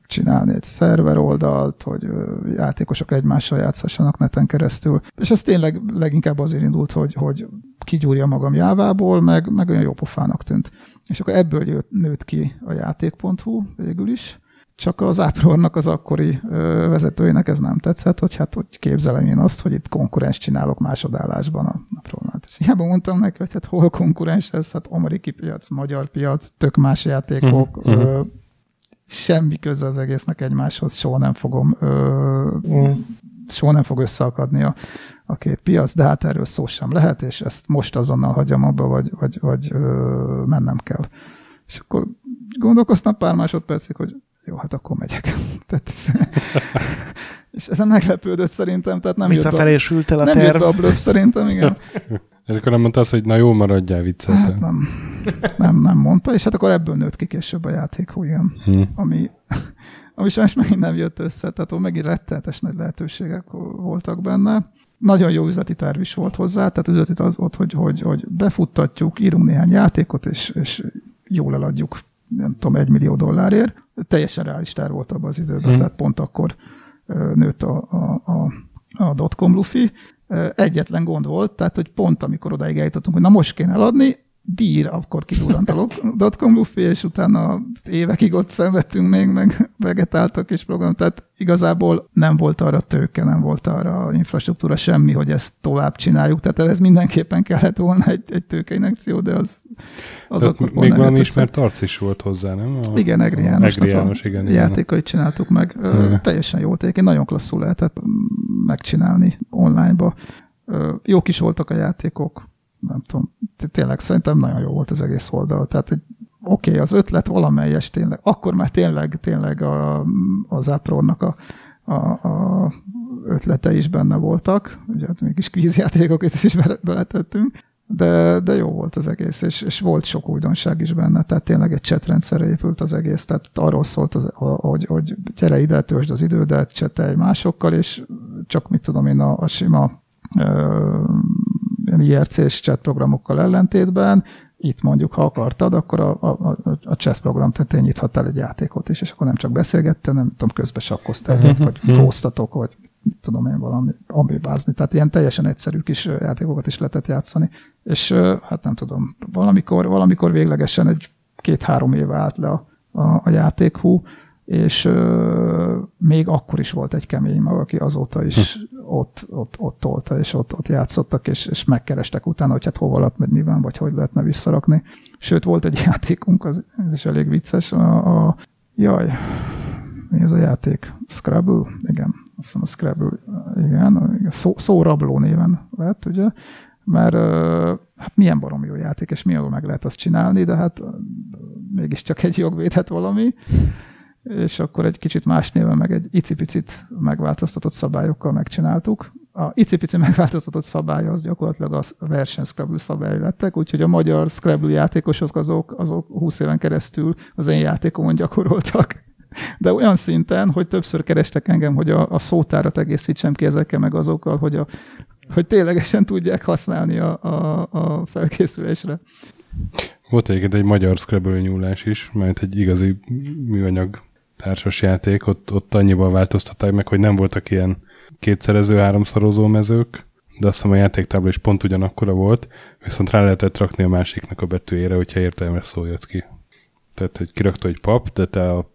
csinálni egy szerver oldalt, hogy játékosok egymással játszhassanak neten keresztül. És ez tényleg leginkább azért indult, hogy, hogy kigyúrja magam jávából, meg, meg olyan jó pofának tűnt. És akkor ebből jött, nőtt ki a játék.hu végül is, csak az Áprornak az akkori ö, vezetőjének ez nem tetszett, hogy hát hogy képzelem én azt, hogy itt konkurens csinálok másodállásban a Áprornál. És hiába mondtam neki, hogy hát hol konkurens ez, hát amerikai piac, magyar piac, tök más játékok, uh-huh. ö, semmi köze az egésznek egymáshoz, soha nem fogom ö, uh-huh. soha nem fog összeakadni a, a két piac, de hát erről szó sem lehet, és ezt most azonnal hagyjam abba, vagy, vagy, vagy ö, mennem kell. És akkor gondolkoztam pár másodpercig, hogy jó, hát akkor megyek. tehát, és ezen meglepődött szerintem, tehát nem Visszafelé jött a, el a nem terv. jött a bluff szerintem, igen. És akkor nem mondta azt, hogy na jó, maradjál viccet. Hát nem, nem, nem mondta, és hát akkor ebből nőtt ki később a játék, igen, hmm. ami, ami sajnos megint nem jött össze, tehát ott megint rettenetes nagy lehetőségek voltak benne. Nagyon jó üzleti terv is volt hozzá, tehát üzleti az ott, hogy, hogy, hogy befuttatjuk, írunk néhány játékot, és, és jól eladjuk nem tudom, egy millió dollárért. Teljesen reális terv volt abban az időben, hmm. tehát pont akkor nőtt a, a, a, a dotcom lufi. Egyetlen gond volt, tehát hogy pont amikor odaig eljutottunk, hogy na most kéne eladni, dír, akkor kidurrant a dotcom lufi, és utána évekig ott szenvedtünk még, meg vegetáltak és program, tehát igazából nem volt arra tőke, nem volt arra infrastruktúra, semmi, hogy ezt tovább csináljuk, tehát ez mindenképpen kellett volna egy, egy tőkeinekció, de az, az tehát akkor Még valami ismert arc is volt hozzá, nem? A, igen, Egri János, Egri János igen, játékait csináltuk meg. Igen. Teljesen jó, egyébként nagyon klasszul lehetett megcsinálni online-ba. Jók is voltak a játékok, nem tudom, tényleg szerintem nagyon jó volt az egész oldal. Tehát egy oké, okay, az ötlet valamelyes tényleg, akkor már tényleg, tényleg a, az Apronnak a, a, a ötlete is benne voltak, ugye hát még kis kvízjátékokat is beletettünk, de, de jó volt az egész, és, és volt sok újdonság is benne, tehát tényleg egy chatrendszerre épült az egész, tehát arról szólt, az, hogy, hogy gyere ide, töltsd az idődet, csetelj másokkal, és csak mit tudom én, a, a sima IRC-s chat programokkal ellentétben, itt mondjuk, ha akartad, akkor a, a, a chat program tetején nyithattál egy játékot is, és akkor nem csak beszélgette, nem tudom, közben sakkoztál egyet, vagy góztatok, vagy tudom én valami amibázni. Tehát ilyen teljesen egyszerű kis játékokat is lehetett játszani. És hát nem tudom, valamikor, valamikor véglegesen egy két-három éve állt le a, a, a játék hú, és ö, még akkor is volt egy kemény mag, aki azóta is hm. ott, ott, ott tolta, és ott, ott játszottak, és, és megkerestek utána, hogy hát hova lett, meg miben, vagy hogy lehetne visszarakni. Sőt, volt egy játékunk, az, ez is elég vicces, a, a jaj, mi ez a játék? Scrabble? Igen, azt hiszem a Scrabble, igen, szó, szórabló néven lett, ugye, mert hát milyen barom jó játék, és mi meg lehet azt csinálni, de hát mégiscsak egy jogvédhet valami, és akkor egy kicsit más néven, meg egy icipicit megváltoztatott szabályokkal megcsináltuk. A icipici megváltoztatott szabály az gyakorlatilag a verseny Scrabble szabály lettek, úgyhogy a magyar Scrabble játékosok azok, azok 20 éven keresztül az én játékomon gyakoroltak. De olyan szinten, hogy többször kerestek engem, hogy a, a szótárat egészítsem ki ezekkel meg azokkal, hogy, a, hogy ténylegesen tudják használni a, a, a felkészülésre. Volt egyébként egy magyar Scrabble nyúlás is, mert egy igazi műanyag társasjáték, ott, ott annyival változtatták meg, hogy nem voltak ilyen kétszerező, háromszorozó mezők, de azt hiszem a játéktábla is pont ugyanakkora volt, viszont rá lehetett rakni a másiknak a betűjére, hogyha értelmes szó jött ki. Tehát, hogy kirakta egy pap, de te a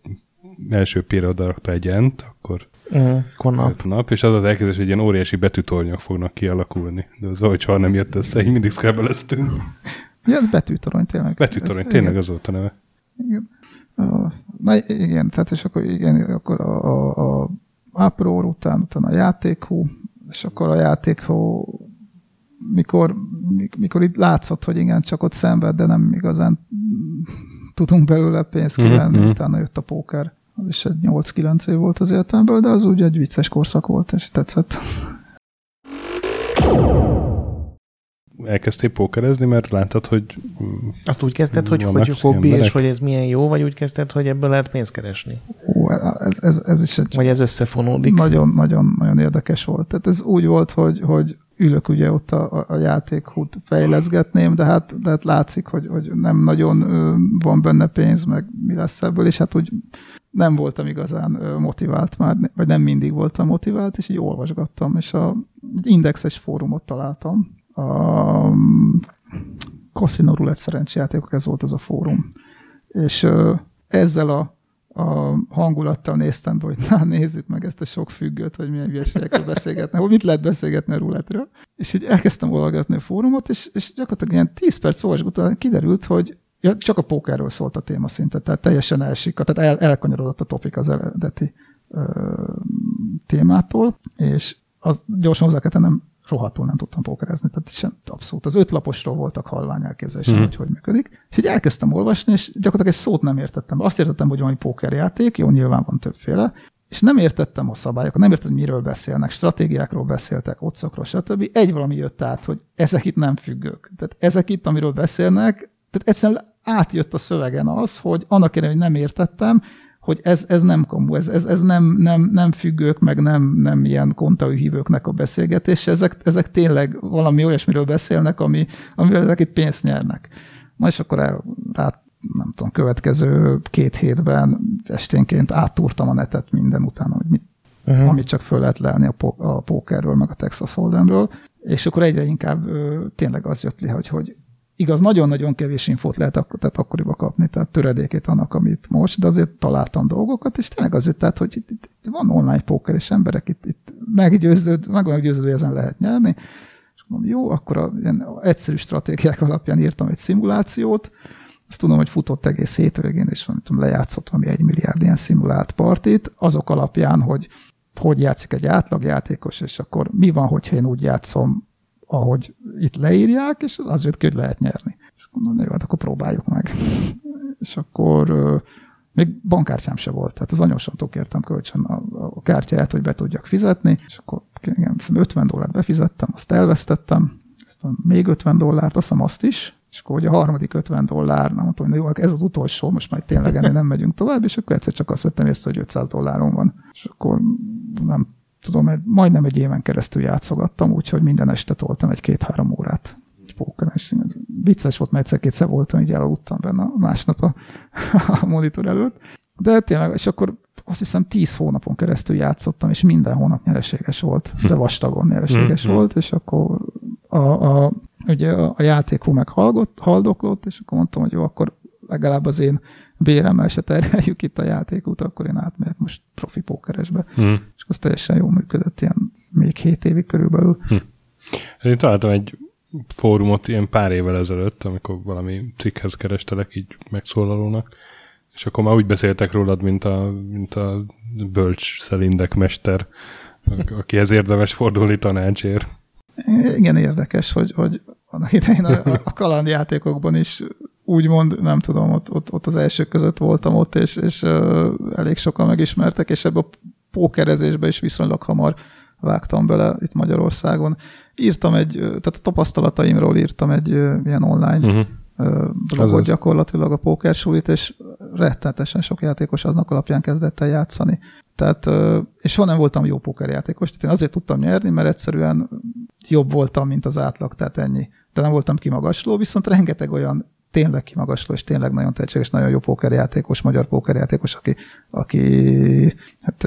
első pére oda rakta egy ent, akkor uh, nap. nap. és az az elképzelés, hogy ilyen óriási betűtornyok fognak kialakulni. De az ahogy soha nem jött össze, így mindig szkrebeleztünk. Ja, ez betűtorony tényleg. Betűtorony, ez, tényleg igen. az volt a neve. Igen. Na igen, tehát és akkor igen, akkor a, a, a Apró után, utána a játékhú, és akkor a játékhú mikor, mikor itt látszott, hogy igen, csak ott szenved, de nem igazán tudunk belőle pénzt mhm, kivenni, mm-hmm. utána jött a póker. Az is egy 8-9 év volt az életemben, de az úgy egy vicces korszak volt, és tetszett. Elkezdtél pókerezni, mert láttad, hogy... Azt úgy kezdted, hogy, hogy hobbi, és hogy ez milyen jó, vagy úgy kezdted, hogy ebből lehet pénzt keresni? Ó, ez, ez, ez is egy... Vagy ez összefonódik? Nagyon, nagyon, nagyon érdekes volt. Tehát ez úgy volt, hogy, hogy ülök ugye ott a, a játékhút fejleszgetném, de hát, de hát látszik, hogy, hogy nem nagyon van benne pénz, meg mi lesz ebből, és hát úgy nem voltam igazán motivált már, vagy nem mindig voltam motivált, és így olvasgattam, és a, egy indexes fórumot találtam, a Casino Roulette szerencsejátékok, ez volt az a fórum. És ezzel a, a hangulattal néztem be, hogy na, nézzük meg ezt a sok függőt, hogy milyen hülyeségekről beszélgetne, hogy mit lehet beszélgetni a ruletről. És így elkezdtem olvasni a fórumot, és, és gyakorlatilag ilyen 10 perc olvasgat után kiderült, hogy ja, csak a pókerről szólt a téma szinte, tehát teljesen elsik, tehát el, elkanyarodott a topik az eredeti ö, témától, és az gyorsan hozzá kell tennem, rohadtul nem tudtam pókerezni, tehát sem abszolút. Az öt laposról voltak halvány elképzelésem, mm. hogy hogy működik. És így elkezdtem olvasni, és gyakorlatilag egy szót nem értettem. Azt értettem, hogy van egy pókerjáték, jó, nyilván van többféle, és nem értettem a szabályokat, nem értettem, miről beszélnek, stratégiákról beszéltek, otcokról, stb. Egy valami jött át, hogy ezek itt nem függők. Tehát ezek itt, amiről beszélnek, tehát egyszerűen átjött a szövegen az, hogy annak ellenére, hogy nem értettem, hogy ez, ez nem komu, ez, ez, ez nem, nem, nem függők, meg nem, nem ilyen kontaú hívőknek a beszélgetés, ezek, ezek tényleg valami olyasmiről beszélnek, ami, amivel ezek itt pénzt nyernek. Na és akkor el, át, nem tudom, következő két hétben esténként áttúrtam a netet minden utána, hogy mit, uh-huh. amit csak föl lehet lelni a, po- a pókerről, meg a Texas Hold'emről, és akkor egyre inkább ö, tényleg az jött le, hogy, hogy Igaz, nagyon-nagyon kevés infót lehet ak- tehát akkoriban kapni, tehát töredékét annak, amit most, de azért találtam dolgokat, és tényleg az jött, tehát, hogy itt, itt van online póker, és emberek itt, itt meggyőződ, meg meggyőződő, hogy ezen lehet nyerni, és mondom, jó, akkor a ilyen egyszerű stratégiák alapján írtam egy szimulációt, azt tudom, hogy futott egész hétvégén, és nem tudom, lejátszott valami egy milliárd ilyen szimulált partit, azok alapján, hogy hogy játszik egy átlagjátékos, és akkor mi van, hogyha én úgy játszom, ahogy itt leírják, és az jött ki, hogy lehet nyerni. És mondom, jó, hát akkor próbáljuk meg. és akkor még bankkártyám se volt, tehát az anyósomtól kértem kölcsön a, a kártyáját, hogy be tudjak fizetni, és akkor igen, 50 dollárt befizettem, azt elvesztettem, aztán még 50 dollárt, azt hiszem azt is, és akkor ugye a harmadik 50 dollár, nem mondtam, hogy jó, ez az utolsó, most már tényleg ennél nem megyünk tovább, és akkor egyszer csak azt vettem észre, hogy 500 dollárom van. És akkor nem tudom, egy, majdnem egy éven keresztül játszogattam, úgyhogy minden este toltam egy két-három órát pókeren, és vicces volt, mert egyszer-kétszer voltam, így elaludtam benne a másnap a, a monitor előtt. De tényleg, és akkor azt hiszem tíz hónapon keresztül játszottam, és minden hónap nyereséges volt, de hm. vastagon nyereséges mm-hmm. volt, és akkor a, a, ugye a, a játékú meg hallgott, haldoklott, és akkor mondtam, hogy jó, akkor legalább az én béremmel se terheljük itt a játékút, akkor én átmegyek most profi pókeresbe. Hmm. És az teljesen jól működött, ilyen még hét évig körülbelül. Hmm. Én találtam egy fórumot ilyen pár évvel ezelőtt, amikor valami cikkhez kerestelek így megszólalónak, és akkor már úgy beszéltek rólad, mint a, mint a bölcs szelindek mester, akihez érdemes fordulni tanácsért. Igen, érdekes, hogy, hogy annak idején a, a kalandjátékokban is úgymond, nem tudom, ott, ott, ott az elsők között voltam ott, és, és elég sokan megismertek, és ebbe a pókerezésbe is viszonylag hamar vágtam bele itt Magyarországon. Írtam egy, tehát a tapasztalataimról írtam egy ilyen online uh-huh blogot gyakorlatilag a pókersulit, és rettenetesen sok játékos aznak alapján kezdett el játszani. Tehát, és soha nem voltam jó pókerjátékos, tehát én azért tudtam nyerni, mert egyszerűen jobb voltam, mint az átlag, tehát ennyi. De nem voltam kimagasló, viszont rengeteg olyan tényleg kimagasló, és tényleg nagyon tehetséges, nagyon jó pókerjátékos, magyar pókerjátékos, aki, aki hát,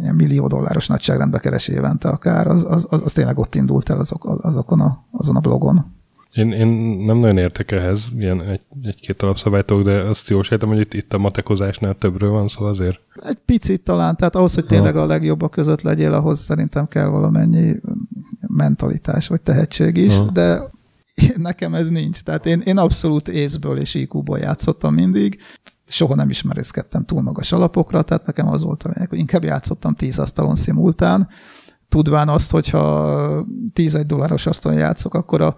ilyen millió dolláros nagyságrendbe keres évente akár, az, az, az, az tényleg ott indult el azok, azokon a, azon a blogon. Én, én nem nagyon értek ehhez, ilyen egy, egy-két alapszabálytok, de azt jól sejtem, hogy itt, itt a matekozásnál többről van szó azért. Egy picit talán, tehát ahhoz, hogy tényleg a legjobbak között legyél, ahhoz szerintem kell valamennyi mentalitás vagy tehetség is, ha. de nekem ez nincs. Tehát én, én abszolút észből és IQ-ból játszottam mindig, soha nem ismerészkedtem túl magas alapokra, tehát nekem az volt a lényeg, hogy inkább játszottam tíz asztalon szimultán, tudván azt, hogyha 10 dolláros asztalon játszok, akkor a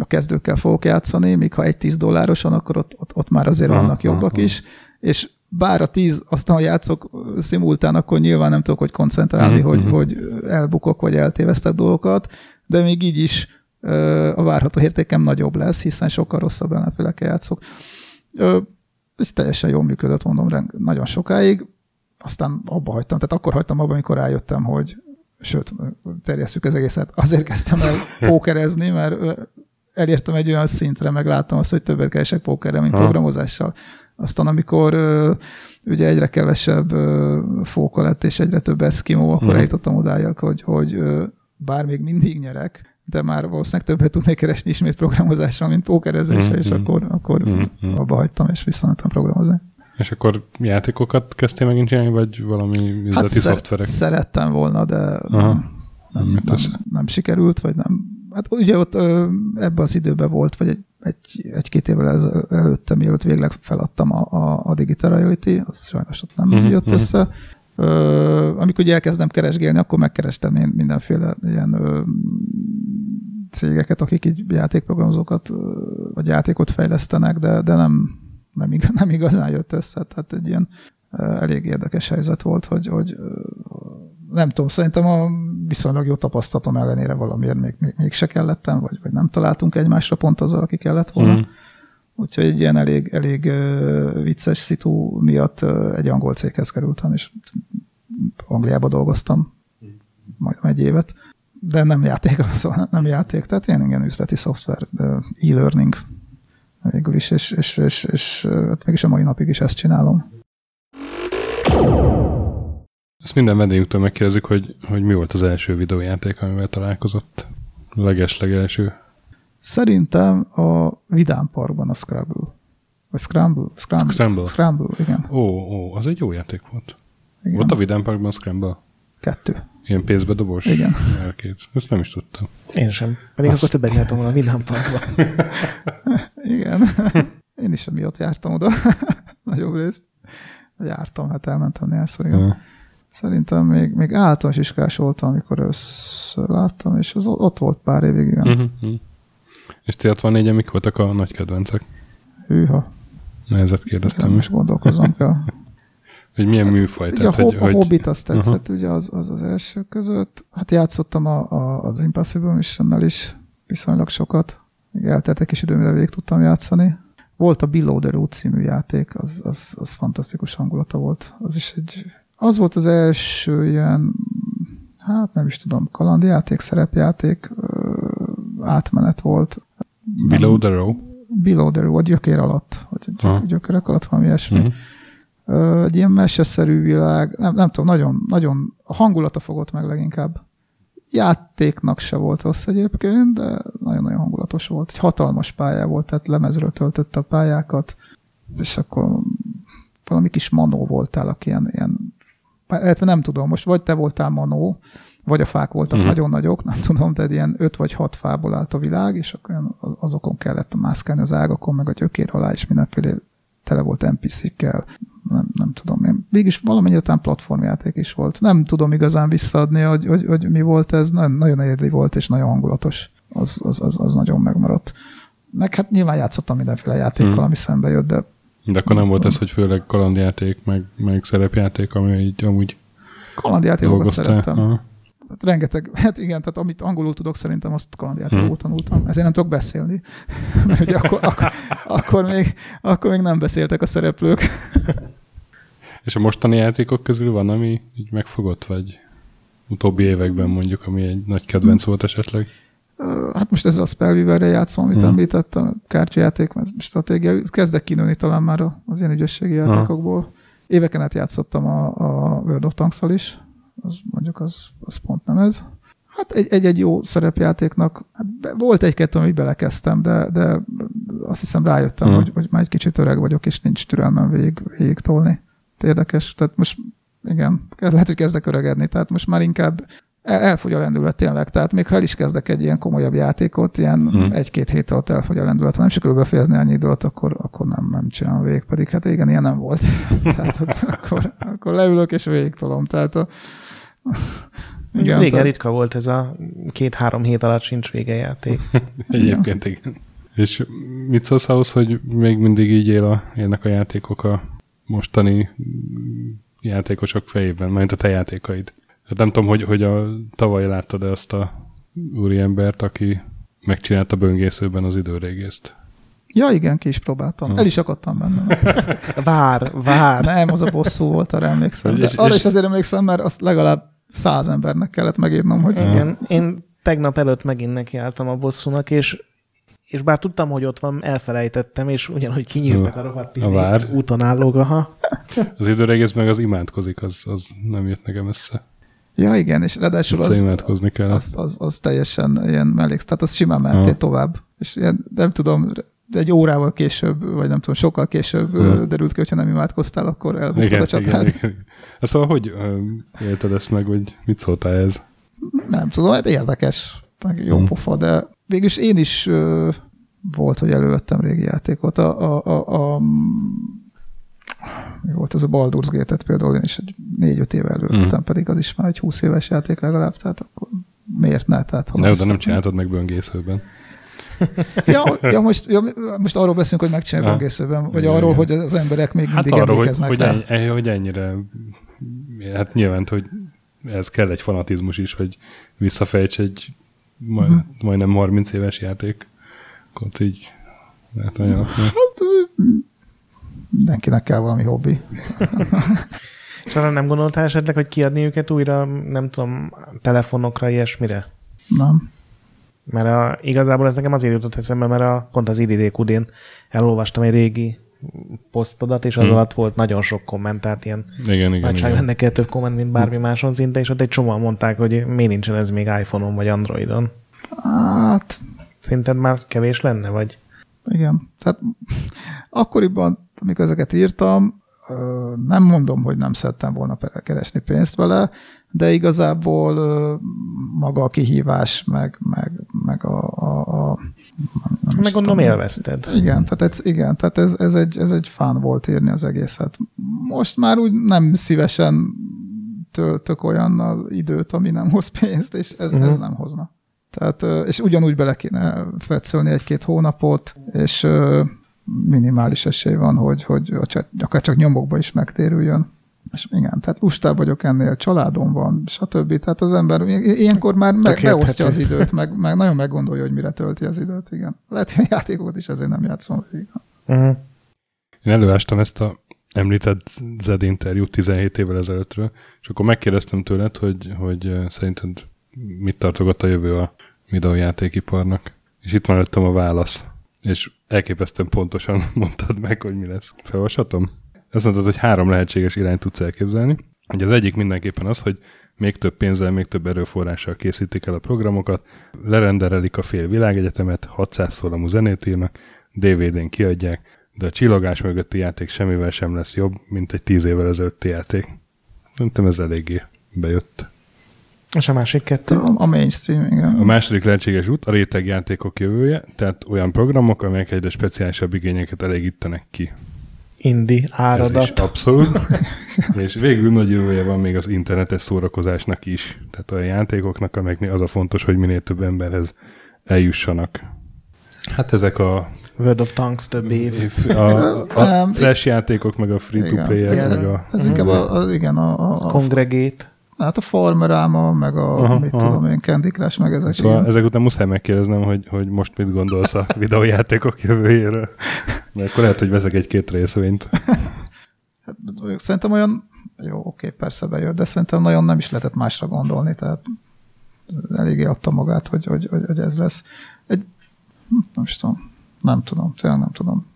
a kezdőkkel fogok játszani, míg ha egy 10 dollárosan, akkor ott, ott, ott már azért vannak jobbak is, és bár a 10 aztán játszok szimultán, akkor nyilván nem tudok hogy koncentrálni, uh-huh. hogy, mhm. hogy elbukok, vagy eltévesztek dolgokat, de még így is a várható értékem nagyobb lesz, hiszen sokkal rosszabb ellenfélekkel játszok. Ez teljesen jól működött, mondom, nagyon sokáig, aztán abba hagytam, tehát akkor hagytam abba, amikor rájöttem, hogy sőt, terjesszük az egészet, azért kezdtem el pókerezni, mert elértem egy olyan szintre, megláttam azt, hogy többet keresek pókerrel, mint ha. programozással. Aztán amikor ugye egyre kevesebb fóka lett, és egyre több eszkimó, akkor uh-huh. eljutottam odáig, hogy, hogy bár még mindig nyerek, de már valószínűleg többet tudnék keresni ismét programozással, mint pókerezéssel, uh-huh. és akkor, akkor uh-huh. abba hagytam, és visszamentem programozni. És akkor játékokat kezdtél megint csinálni, vagy valami üzleti hát szoftverek? szerettem volna, de nem, nem, nem, nem sikerült, vagy nem hát ugye ott ebben az időben volt, vagy egy, egy, egy-két évvel előtte, mielőtt végleg feladtam a, a, a Digital Reality, az sajnos ott nem uh-huh, jött uh-huh. össze. Ö, amikor ugye elkezdem keresgélni, akkor megkerestem én mindenféle ilyen ö, cégeket, akik így játékprogramozókat vagy játékot fejlesztenek, de, de nem, nem, igaz, nem igazán jött össze. Tehát egy ilyen elég érdekes helyzet volt, hogy, hogy nem tudom, szerintem a viszonylag jó tapasztalatom ellenére valamiért még, még, még se kellettem, vagy, vagy nem találtunk egymásra pont azzal, aki kellett volna. Mm. Úgyhogy egy ilyen elég, elég vicces szitu miatt egy angol céghez kerültem, és Angliába dolgoztam majd egy évet. De nem játék, szóval nem játék, tehát ilyen igen üzleti szoftver, e-learning végül is, és, és, és, és hát mégis a mai napig is ezt csinálom. Ezt minden vendégünktől megkérdezik, hogy, hogy mi volt az első videójáték, amivel találkozott. Leges-legelső. Szerintem a Vidám Parkban a Scrabble. Vagy Scramble? Scramble. Scramble. Scramble, igen. Ó, ó, az egy jó játék volt. Igen. Volt a Vidám Parkban Scramble? Kettő. Ilyen pénzbe dobos? Igen. Elkét. Ezt nem is tudtam. Én sem. Pedig Azt... akkor többet nyertem volna a Vidám Parkban. igen. Én is amiatt jártam oda. Nagyobb részt. Jártam, hát elmentem néhányszor, igen. Uh. Szerintem még, még általános iskás voltam, amikor összör láttam, és az ott volt pár évig, igen. Uh-huh. És C64-en mik voltak a nagy kedvencek? Hűha. Nehezet kérdeztem is. gondolkozom kell. hogy milyen műfaj? Ugye tehát, a, hogy, a Hobbit azt tetszett, uh-huh. ugye az, az az első között. Hát játszottam a, a, az Impossible mission is viszonylag sokat. Még eltelt egy kis idő, mire végig tudtam játszani. Volt a Below the Road című játék, az, az, az fantasztikus hangulata volt. Az is egy az volt az első ilyen, hát nem is tudom, kalandjáték, szerepjáték, átmenet volt. Below the row? Below the row, a gyökér alatt, vagy a gyök, gyökerek alatt valami ilyesmi. Uh-huh. Egy ilyen meseszerű világ, nem, nem tudom, nagyon, nagyon, a hangulata fogott meg leginkább. játéknak se volt rossz egyébként, de nagyon-nagyon hangulatos volt. Egy hatalmas pálya volt, tehát lemezről töltötte a pályákat, és akkor valami kis manó voltál, aki ilyen, ilyen illetve nem tudom, most vagy te voltál manó, vagy a fák voltak uh-huh. nagyon nagyok, nem tudom, tehát ilyen öt vagy hat fából állt a világ, és akkor azokon kellett mászkálni az ágakon, meg a gyökér alá, és mindenféle tele volt NPC-kkel, nem, nem tudom én. Mégis valamennyire talán platformjáték is volt. Nem tudom igazán visszaadni, hogy, hogy, hogy mi volt ez, nagyon, nagyon egyedi volt, és nagyon hangulatos. Az, az, az, az nagyon megmaradt. Meg hát nyilván játszottam mindenféle játékkal, hmm. ami szembe jött, de... De akkor nem, nem volt ez, hogy főleg kalandjáték, meg, meg szerepjáték, ami így amúgy Kalandjátékokat szerettem. Aha. Hát rengeteg, hát igen, tehát amit angolul tudok, szerintem azt kalandjátékból hmm. tanultam. Ezért nem tudok beszélni, mert ugye akkor, akkor, akkor, még, akkor még nem beszéltek a szereplők. És a mostani játékok közül van, ami így megfogott, vagy utóbbi években mondjuk, ami egy nagy kedvenc volt esetleg? Hát most ez a Spellweaver-re játszom, amit hmm. említettem, kártyajáték, stratégia. Kezdek kinőni talán már az ilyen ügyességi játékokból. Éveken át játszottam a, a World of tanks is, az mondjuk az, az pont nem ez. Hát egy-egy jó szerepjátéknak, hát volt egy-kettő, amit belekezdtem, de, de azt hiszem rájöttem, hmm. hogy, hogy már egy kicsit öreg vagyok, és nincs türelmem végig, végig tolni. Érdekes, tehát most igen, lehet, hogy kezdek öregedni, tehát most már inkább el, elfogy a lendület tényleg, tehát még ha el is kezdek egy ilyen komolyabb játékot, ilyen hmm. egy-két hét alatt elfogy a lendület, ha nem sikerül befejezni annyi időt, akkor, akkor nem, nem csinálom végig, pedig hát igen, ilyen nem volt. tehát akkor, akkor leülök és végig tolom, tehát a, igen, régen ritka volt ez a két-három hét alatt sincs vége játék. Egyébként igen. És mit szólsz ahhoz, hogy még mindig így él a, élnek a játékok a mostani játékosok fejében, majd a te játékaid? Hát nem tudom, hogy, hogy a tavaly láttad-e azt a úriembert, aki megcsinálta böngészőben az időrégészt. Ja, igen, ki is próbáltam. Ha. El is akadtam benne. vár, vár. Nem, az a bosszú volt, arra emlékszem. De és, arra és... is azért emlékszem, mert azt legalább száz embernek kellett megírnom, hogy... Igen, én tegnap előtt megint nekiálltam a bosszúnak, és és bár tudtam, hogy ott van, elfelejtettem, és ugyanúgy kinyírtak a rohadt vár. úton állók, aha. Az időregész meg az imádkozik, az, az nem jött nekem össze. Ja, igen, és ráadásul az, imádkozni kell. Az, az, az, teljesen ilyen melléksz, tehát az simán mehettél tovább. És ilyen, nem tudom, egy órával később, vagy nem tudom, sokkal később hmm. derült ki, hogyha nem imádkoztál, akkor elbuktad a csatát. Igen, igen. Szóval hogy élted ezt meg, vagy mit szóltál ez? Nem tudom, hát érdekes, meg jó hmm. pofa, de végülis én is volt, hogy elővettem régi játékot. A, a, a, a mi volt ez a Baldur's Gate-et például, én is egy négy-öt éve elővettem, mm. pedig az is már egy húsz éves játék legalább, tehát akkor miért ne? Tehát, ne, de nem csináltad meg böngészőben. ja, ja, most, ja, most arról beszélünk, hogy megcsinálja böngészőben, vagy arról, hogy az emberek még hát mindig arról, emlékeznek hogy, hogy, ennyi, hogy ennyire, hát nyilván, hogy ez kell egy fanatizmus is, hogy visszafejts egy majd, uh-huh. majdnem 30 éves játék. Akkor így lehet nagyon... Hát, mindenkinek kell valami hobbi. És arra nem gondoltál esetleg, hogy kiadni őket újra, nem tudom, telefonokra, ilyesmire? Nem. Mert a, igazából ez nekem azért jutott eszembe, mert a, pont az IDD-kudén elolvastam egy régi posztodat, és az hmm. alatt volt nagyon sok komment, tehát ilyen igen, igen, igen. kell több komment, mint bármi máson szinte, és ott egy csomóan mondták, hogy miért nincsen ez még iPhone-on vagy Androidon. Hát... Szerinted már kevés lenne, vagy? Igen. Tehát akkoriban, amikor ezeket írtam, nem mondom, hogy nem szerettem volna keresni pénzt vele, de igazából maga a kihívás, meg, meg, meg a... a, a nem meg gondolom élvezted. Igen, tehát, ez, igen, tehát ez, ez, egy, ez egy fán volt írni az egészet. Most már úgy nem szívesen töltök olyan időt, ami nem hoz pénzt, és ez, uh-huh. ez mhm. nem hozna. Tehát, és ugyanúgy bele kéne fetszölni egy-két hónapot, és minimális esély van, hogy, hogy akár csak nyomokba is megtérüljön. És igen, tehát lustább vagyok ennél, családom van, stb. Tehát az ember ilyenkor már meg, beosztja az időt, meg, meg nagyon meggondolja, hogy mire tölti az időt, igen. Lehet, hogy a játékokat is ezért nem játszom végig. Uh-huh. Én előástam ezt a említett Zed interjút 17 évvel ezelőttről, és akkor megkérdeztem tőled, hogy, hogy szerinted mit tartogat a jövő a videójátékiparnak. És itt van előttem a válasz. És elképesztően pontosan mondtad meg, hogy mi lesz. Felolvashatom? Azt mondtad, hogy három lehetséges irányt tudsz elképzelni. Ugye az egyik mindenképpen az, hogy még több pénzzel, még több erőforrással készítik el a programokat, lerenderelik a fél világegyetemet, 600 szólamú zenét írnak, DVD-n kiadják, de a csillogás mögötti játék semmivel sem lesz jobb, mint egy tíz évvel ezelőtti játék. Szerintem ez eléggé bejött. És a másik kettő? A, a mainstream, igen. A második lehetséges út a rétegjátékok jövője, tehát olyan programok, amelyek egyre speciálisabb igényeket elégítenek ki. Indi, áradat. Ez is abszolút. és végül nagy jövője van még az internetes szórakozásnak is. Tehát olyan játékoknak, amelyeknél az a fontos, hogy minél több emberhez eljussanak. Hát ezek a World of Tanks több év. A, a um, flash játékok, meg a free-to-play-ek, meg a... Ez inkább a, a, igen, a, a, Congregate. Hát a Farmeráma, meg a, aha, mit aha. tudom én, Candy Crush, meg ezek. Szóval ezek után muszáj megkérdeznem, hogy, hogy most mit gondolsz a videójátékok jövőjéről. Mert akkor lehet, hogy veszek egy-két részvényt. Hát, szerintem olyan, jó, oké, persze bejött, de szerintem nagyon nem is lehetett másra gondolni, tehát eléggé adta magát, hogy, hogy, hogy, hogy ez lesz. Egy, nem is tudom, nem tudom, tényleg nem tudom.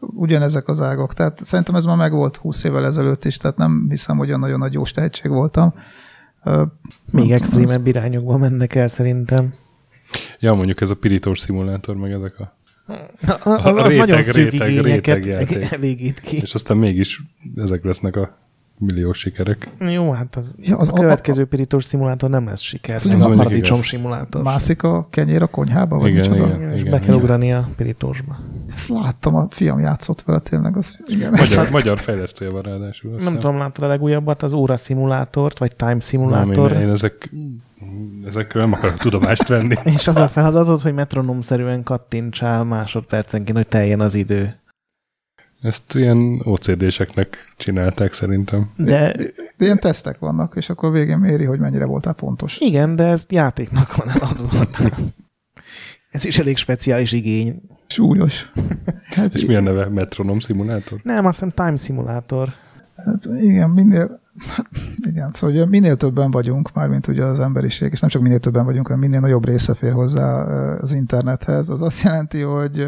Ugyanezek az ágok, tehát szerintem ez már megvolt 20 évvel ezelőtt is, tehát nem hiszem, hogy olyan nagyon nagy jó tehetség voltam. Még extrémebb irányokba mennek el szerintem. Ja, mondjuk ez a pirítós szimulátor, meg ezek a az, az, az réteg, nagyon szűk réteg, igényeket elégít ki. És aztán mégis ezek lesznek a milliós sikerek. Jó, hát az, ja, az a következő a, pirítós szimulátor nem lesz siker. Az a paradicsom szimulátor. Mászik a kenyér a konyhába, vagy igen, micsoda? Igen, és igen, be kell igen. ugrani a pirítósba. Ezt láttam, a fiam játszott vele tényleg. Az, igen. Magyar, magyar fejlesztője van ráadásul. Nem tudom, láttad a legújabbat, az óra szimulátort, vagy time szimulátor. Nem, én, én ezek, ezekről nem akarok tudomást venni. és az a feladatod, hogy metronomszerűen kattintsál másodpercenként, hogy teljen az idő. Ezt ilyen OCD-seknek csinálták szerintem. De... de... De ilyen tesztek vannak, és akkor végén méri, hogy mennyire voltál pontos. Igen, de ezt játéknak van eladva. Ez is elég speciális igény. Súlyos. Hát és mi a neve? Metronom szimulátor? Nem, azt hiszem Time szimulátor. Hát igen, minél, hát igen, szóval ugye minél többen vagyunk, mármint ugye az emberiség, és nem csak minél többen vagyunk, hanem minél nagyobb része fér hozzá az internethez, az azt jelenti, hogy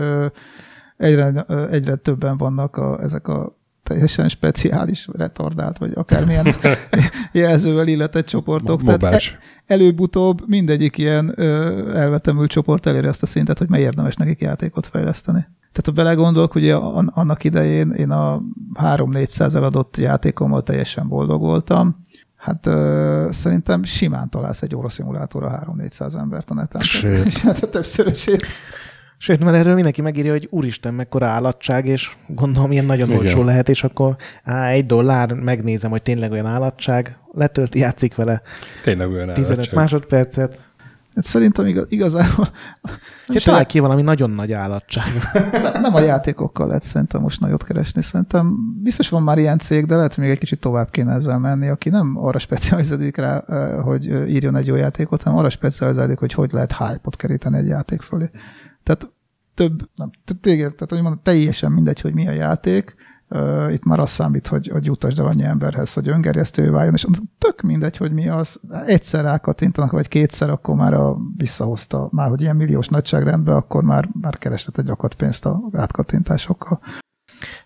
egyre, egyre többen vannak a, ezek a teljesen speciális, retardált, vagy akármilyen jelzővel illetett csoportok. Mobás. Tehát előbb-utóbb mindegyik ilyen ö, elvetemült csoport eléri azt a szintet, hogy mely érdemes nekik játékot fejleszteni. Tehát ha belegondolok, ugye annak idején én a 3-400 eladott játékommal teljesen boldog voltam, Hát ö, szerintem simán találsz egy óraszimulátorra 3-400 embert a neten. Sőt. És hát a többszörösét Sőt, mert erről mindenki megírja, hogy úristen, mekkora állatság, és gondolom, ilyen nagyon Igen. olcsó lehet, és akkor á, egy dollár, megnézem, hogy tényleg olyan állatság, letölti, játszik vele. Tényleg olyan 15 állatság. másodpercet. Hát szerintem igaz, igazából... És talál ki valami nagyon nagy állatság. Nem, nem a játékokkal lehet szerintem most nagyot keresni. Szerintem biztos van már ilyen cég, de lehet, hogy még egy kicsit tovább kéne ezzel menni, aki nem arra specializálódik rá, hogy írjon egy jó játékot, hanem arra specializálódik, hogy hogy lehet hype-ot keríteni egy játék fölé. Tehát több, nem, téged, tehát hogy mondom, teljesen mindegy, hogy mi a játék, itt már az számít, hogy, hogy jutasd el annyi emberhez, hogy öngerjesztő váljon, és tök mindegy, hogy mi az. Egyszer rákattintanak, vagy kétszer, akkor már a, visszahozta, már hogy ilyen milliós nagyságrendben, akkor már, már keresett egy rakat pénzt a átkattintásokkal.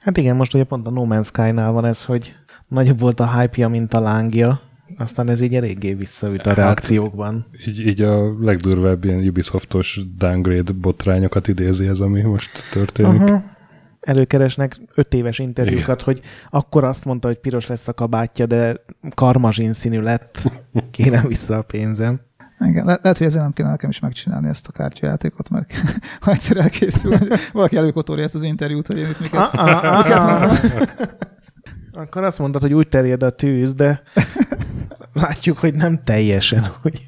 Hát igen, most ugye pont a No Man's Sky-nál van ez, hogy nagyobb volt a hype mint a lángja, aztán ez így eléggé visszaüt a hát, reakciókban. Így, így a legdurvább ilyen Ubisoftos downgrade botrányokat idézi ez, ami most történik. Aha. Előkeresnek öt éves interjúkat, Igen. hogy akkor azt mondta, hogy piros lesz a kabátja, de karmazsin színű lett, kérem vissza a pénzem. Igen, Le- lehet, hogy ezért nem kéne nekem is megcsinálni ezt a kártyajátékot, mert ha egyszer elkészül, valaki előkotorja ezt az interjút, hogy én itt miket, ah, ah, ah, miket Akkor azt mondtad, hogy úgy terjed a tűz, de látjuk, hogy nem teljesen. Hogy...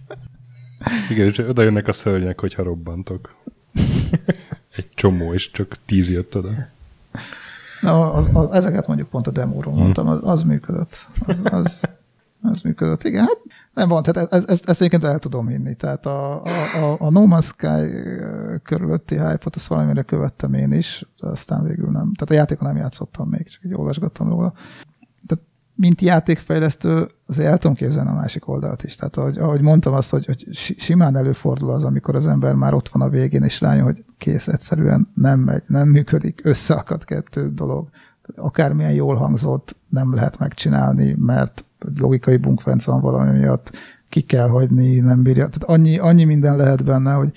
Igen, és oda jönnek a szörnyek, hogyha robbantok. Egy csomó, és csak tíz jött oda. Na, az, az, ezeket mondjuk pont a demóról hmm. mondtam, az, az működött. Az, az, az működött. Igen, hát nem van, tehát ez, ez, ezt egyébként el tudom hinni. Tehát a, a, a No Man's Sky körülötti hype-ot, azt valamire követtem én is, de aztán végül nem. Tehát a játékon nem játszottam még, csak így olvasgattam róla mint játékfejlesztő, azért el tudom képzelni a másik oldalt is. Tehát ahogy, ahogy mondtam azt, hogy, hogy simán előfordul az, amikor az ember már ott van a végén, és rájön, hogy kész, egyszerűen nem megy, nem működik, összeakad kettő dolog. Akármilyen jól hangzott, nem lehet megcsinálni, mert logikai bunkvenc van valami miatt, ki kell hagyni, nem bírja. Tehát annyi, annyi minden lehet benne, hogy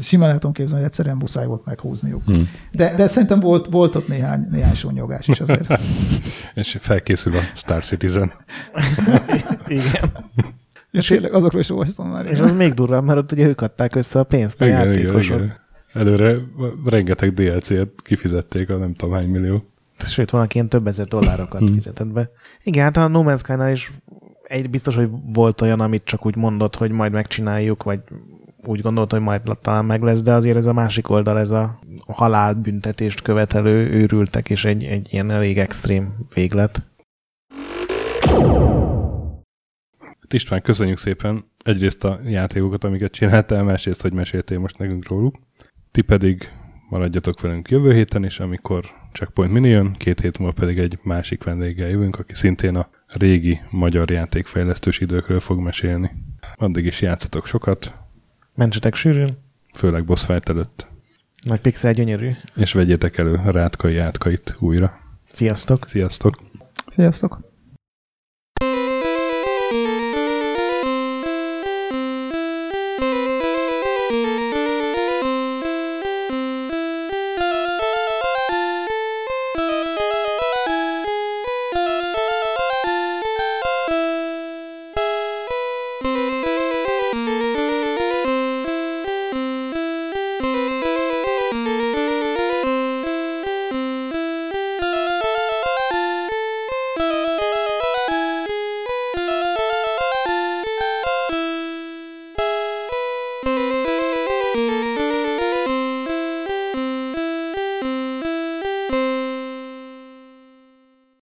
simán el tudom képzelni, hogy egyszerűen muszáj volt meghúzniuk. Hmm. De, de szerintem volt, volt ott néhány, néhány sónyogás is azért. És felkészül a Star Citizen. Igen. És tényleg azokról is olvastam már. És az még durvább, mert ott ugye ők adták össze a pénzt a igen, játékosok. Igen, igen. Előre rengeteg DLC-et kifizették a nem tudom hány millió. Sőt, van, aki ilyen több ezer dollárokat hmm. fizetett be. Igen, hát a No Man's Sky-nál is egy biztos, hogy volt olyan, amit csak úgy mondott, hogy majd megcsináljuk, vagy úgy gondolt, hogy majd talán meg lesz, de azért ez a másik oldal, ez a halálbüntetést követelő őrültek, és egy, egy ilyen elég extrém véglet. Hát István, köszönjük szépen egyrészt a játékokat, amiket csináltál, másrészt, hogy meséltél most nekünk róluk. Ti pedig maradjatok velünk jövő héten is, amikor Checkpoint Mini jön, két hét múlva pedig egy másik vendéggel jövünk, aki szintén a régi magyar játékfejlesztős időkről fog mesélni. Addig is játszatok sokat. Mentsetek sűrűn. Főleg boss fight előtt. Nagy pixel gyönyörű. És vegyétek elő a rátkai átkait újra. Sziasztok! Sziasztok! Sziasztok!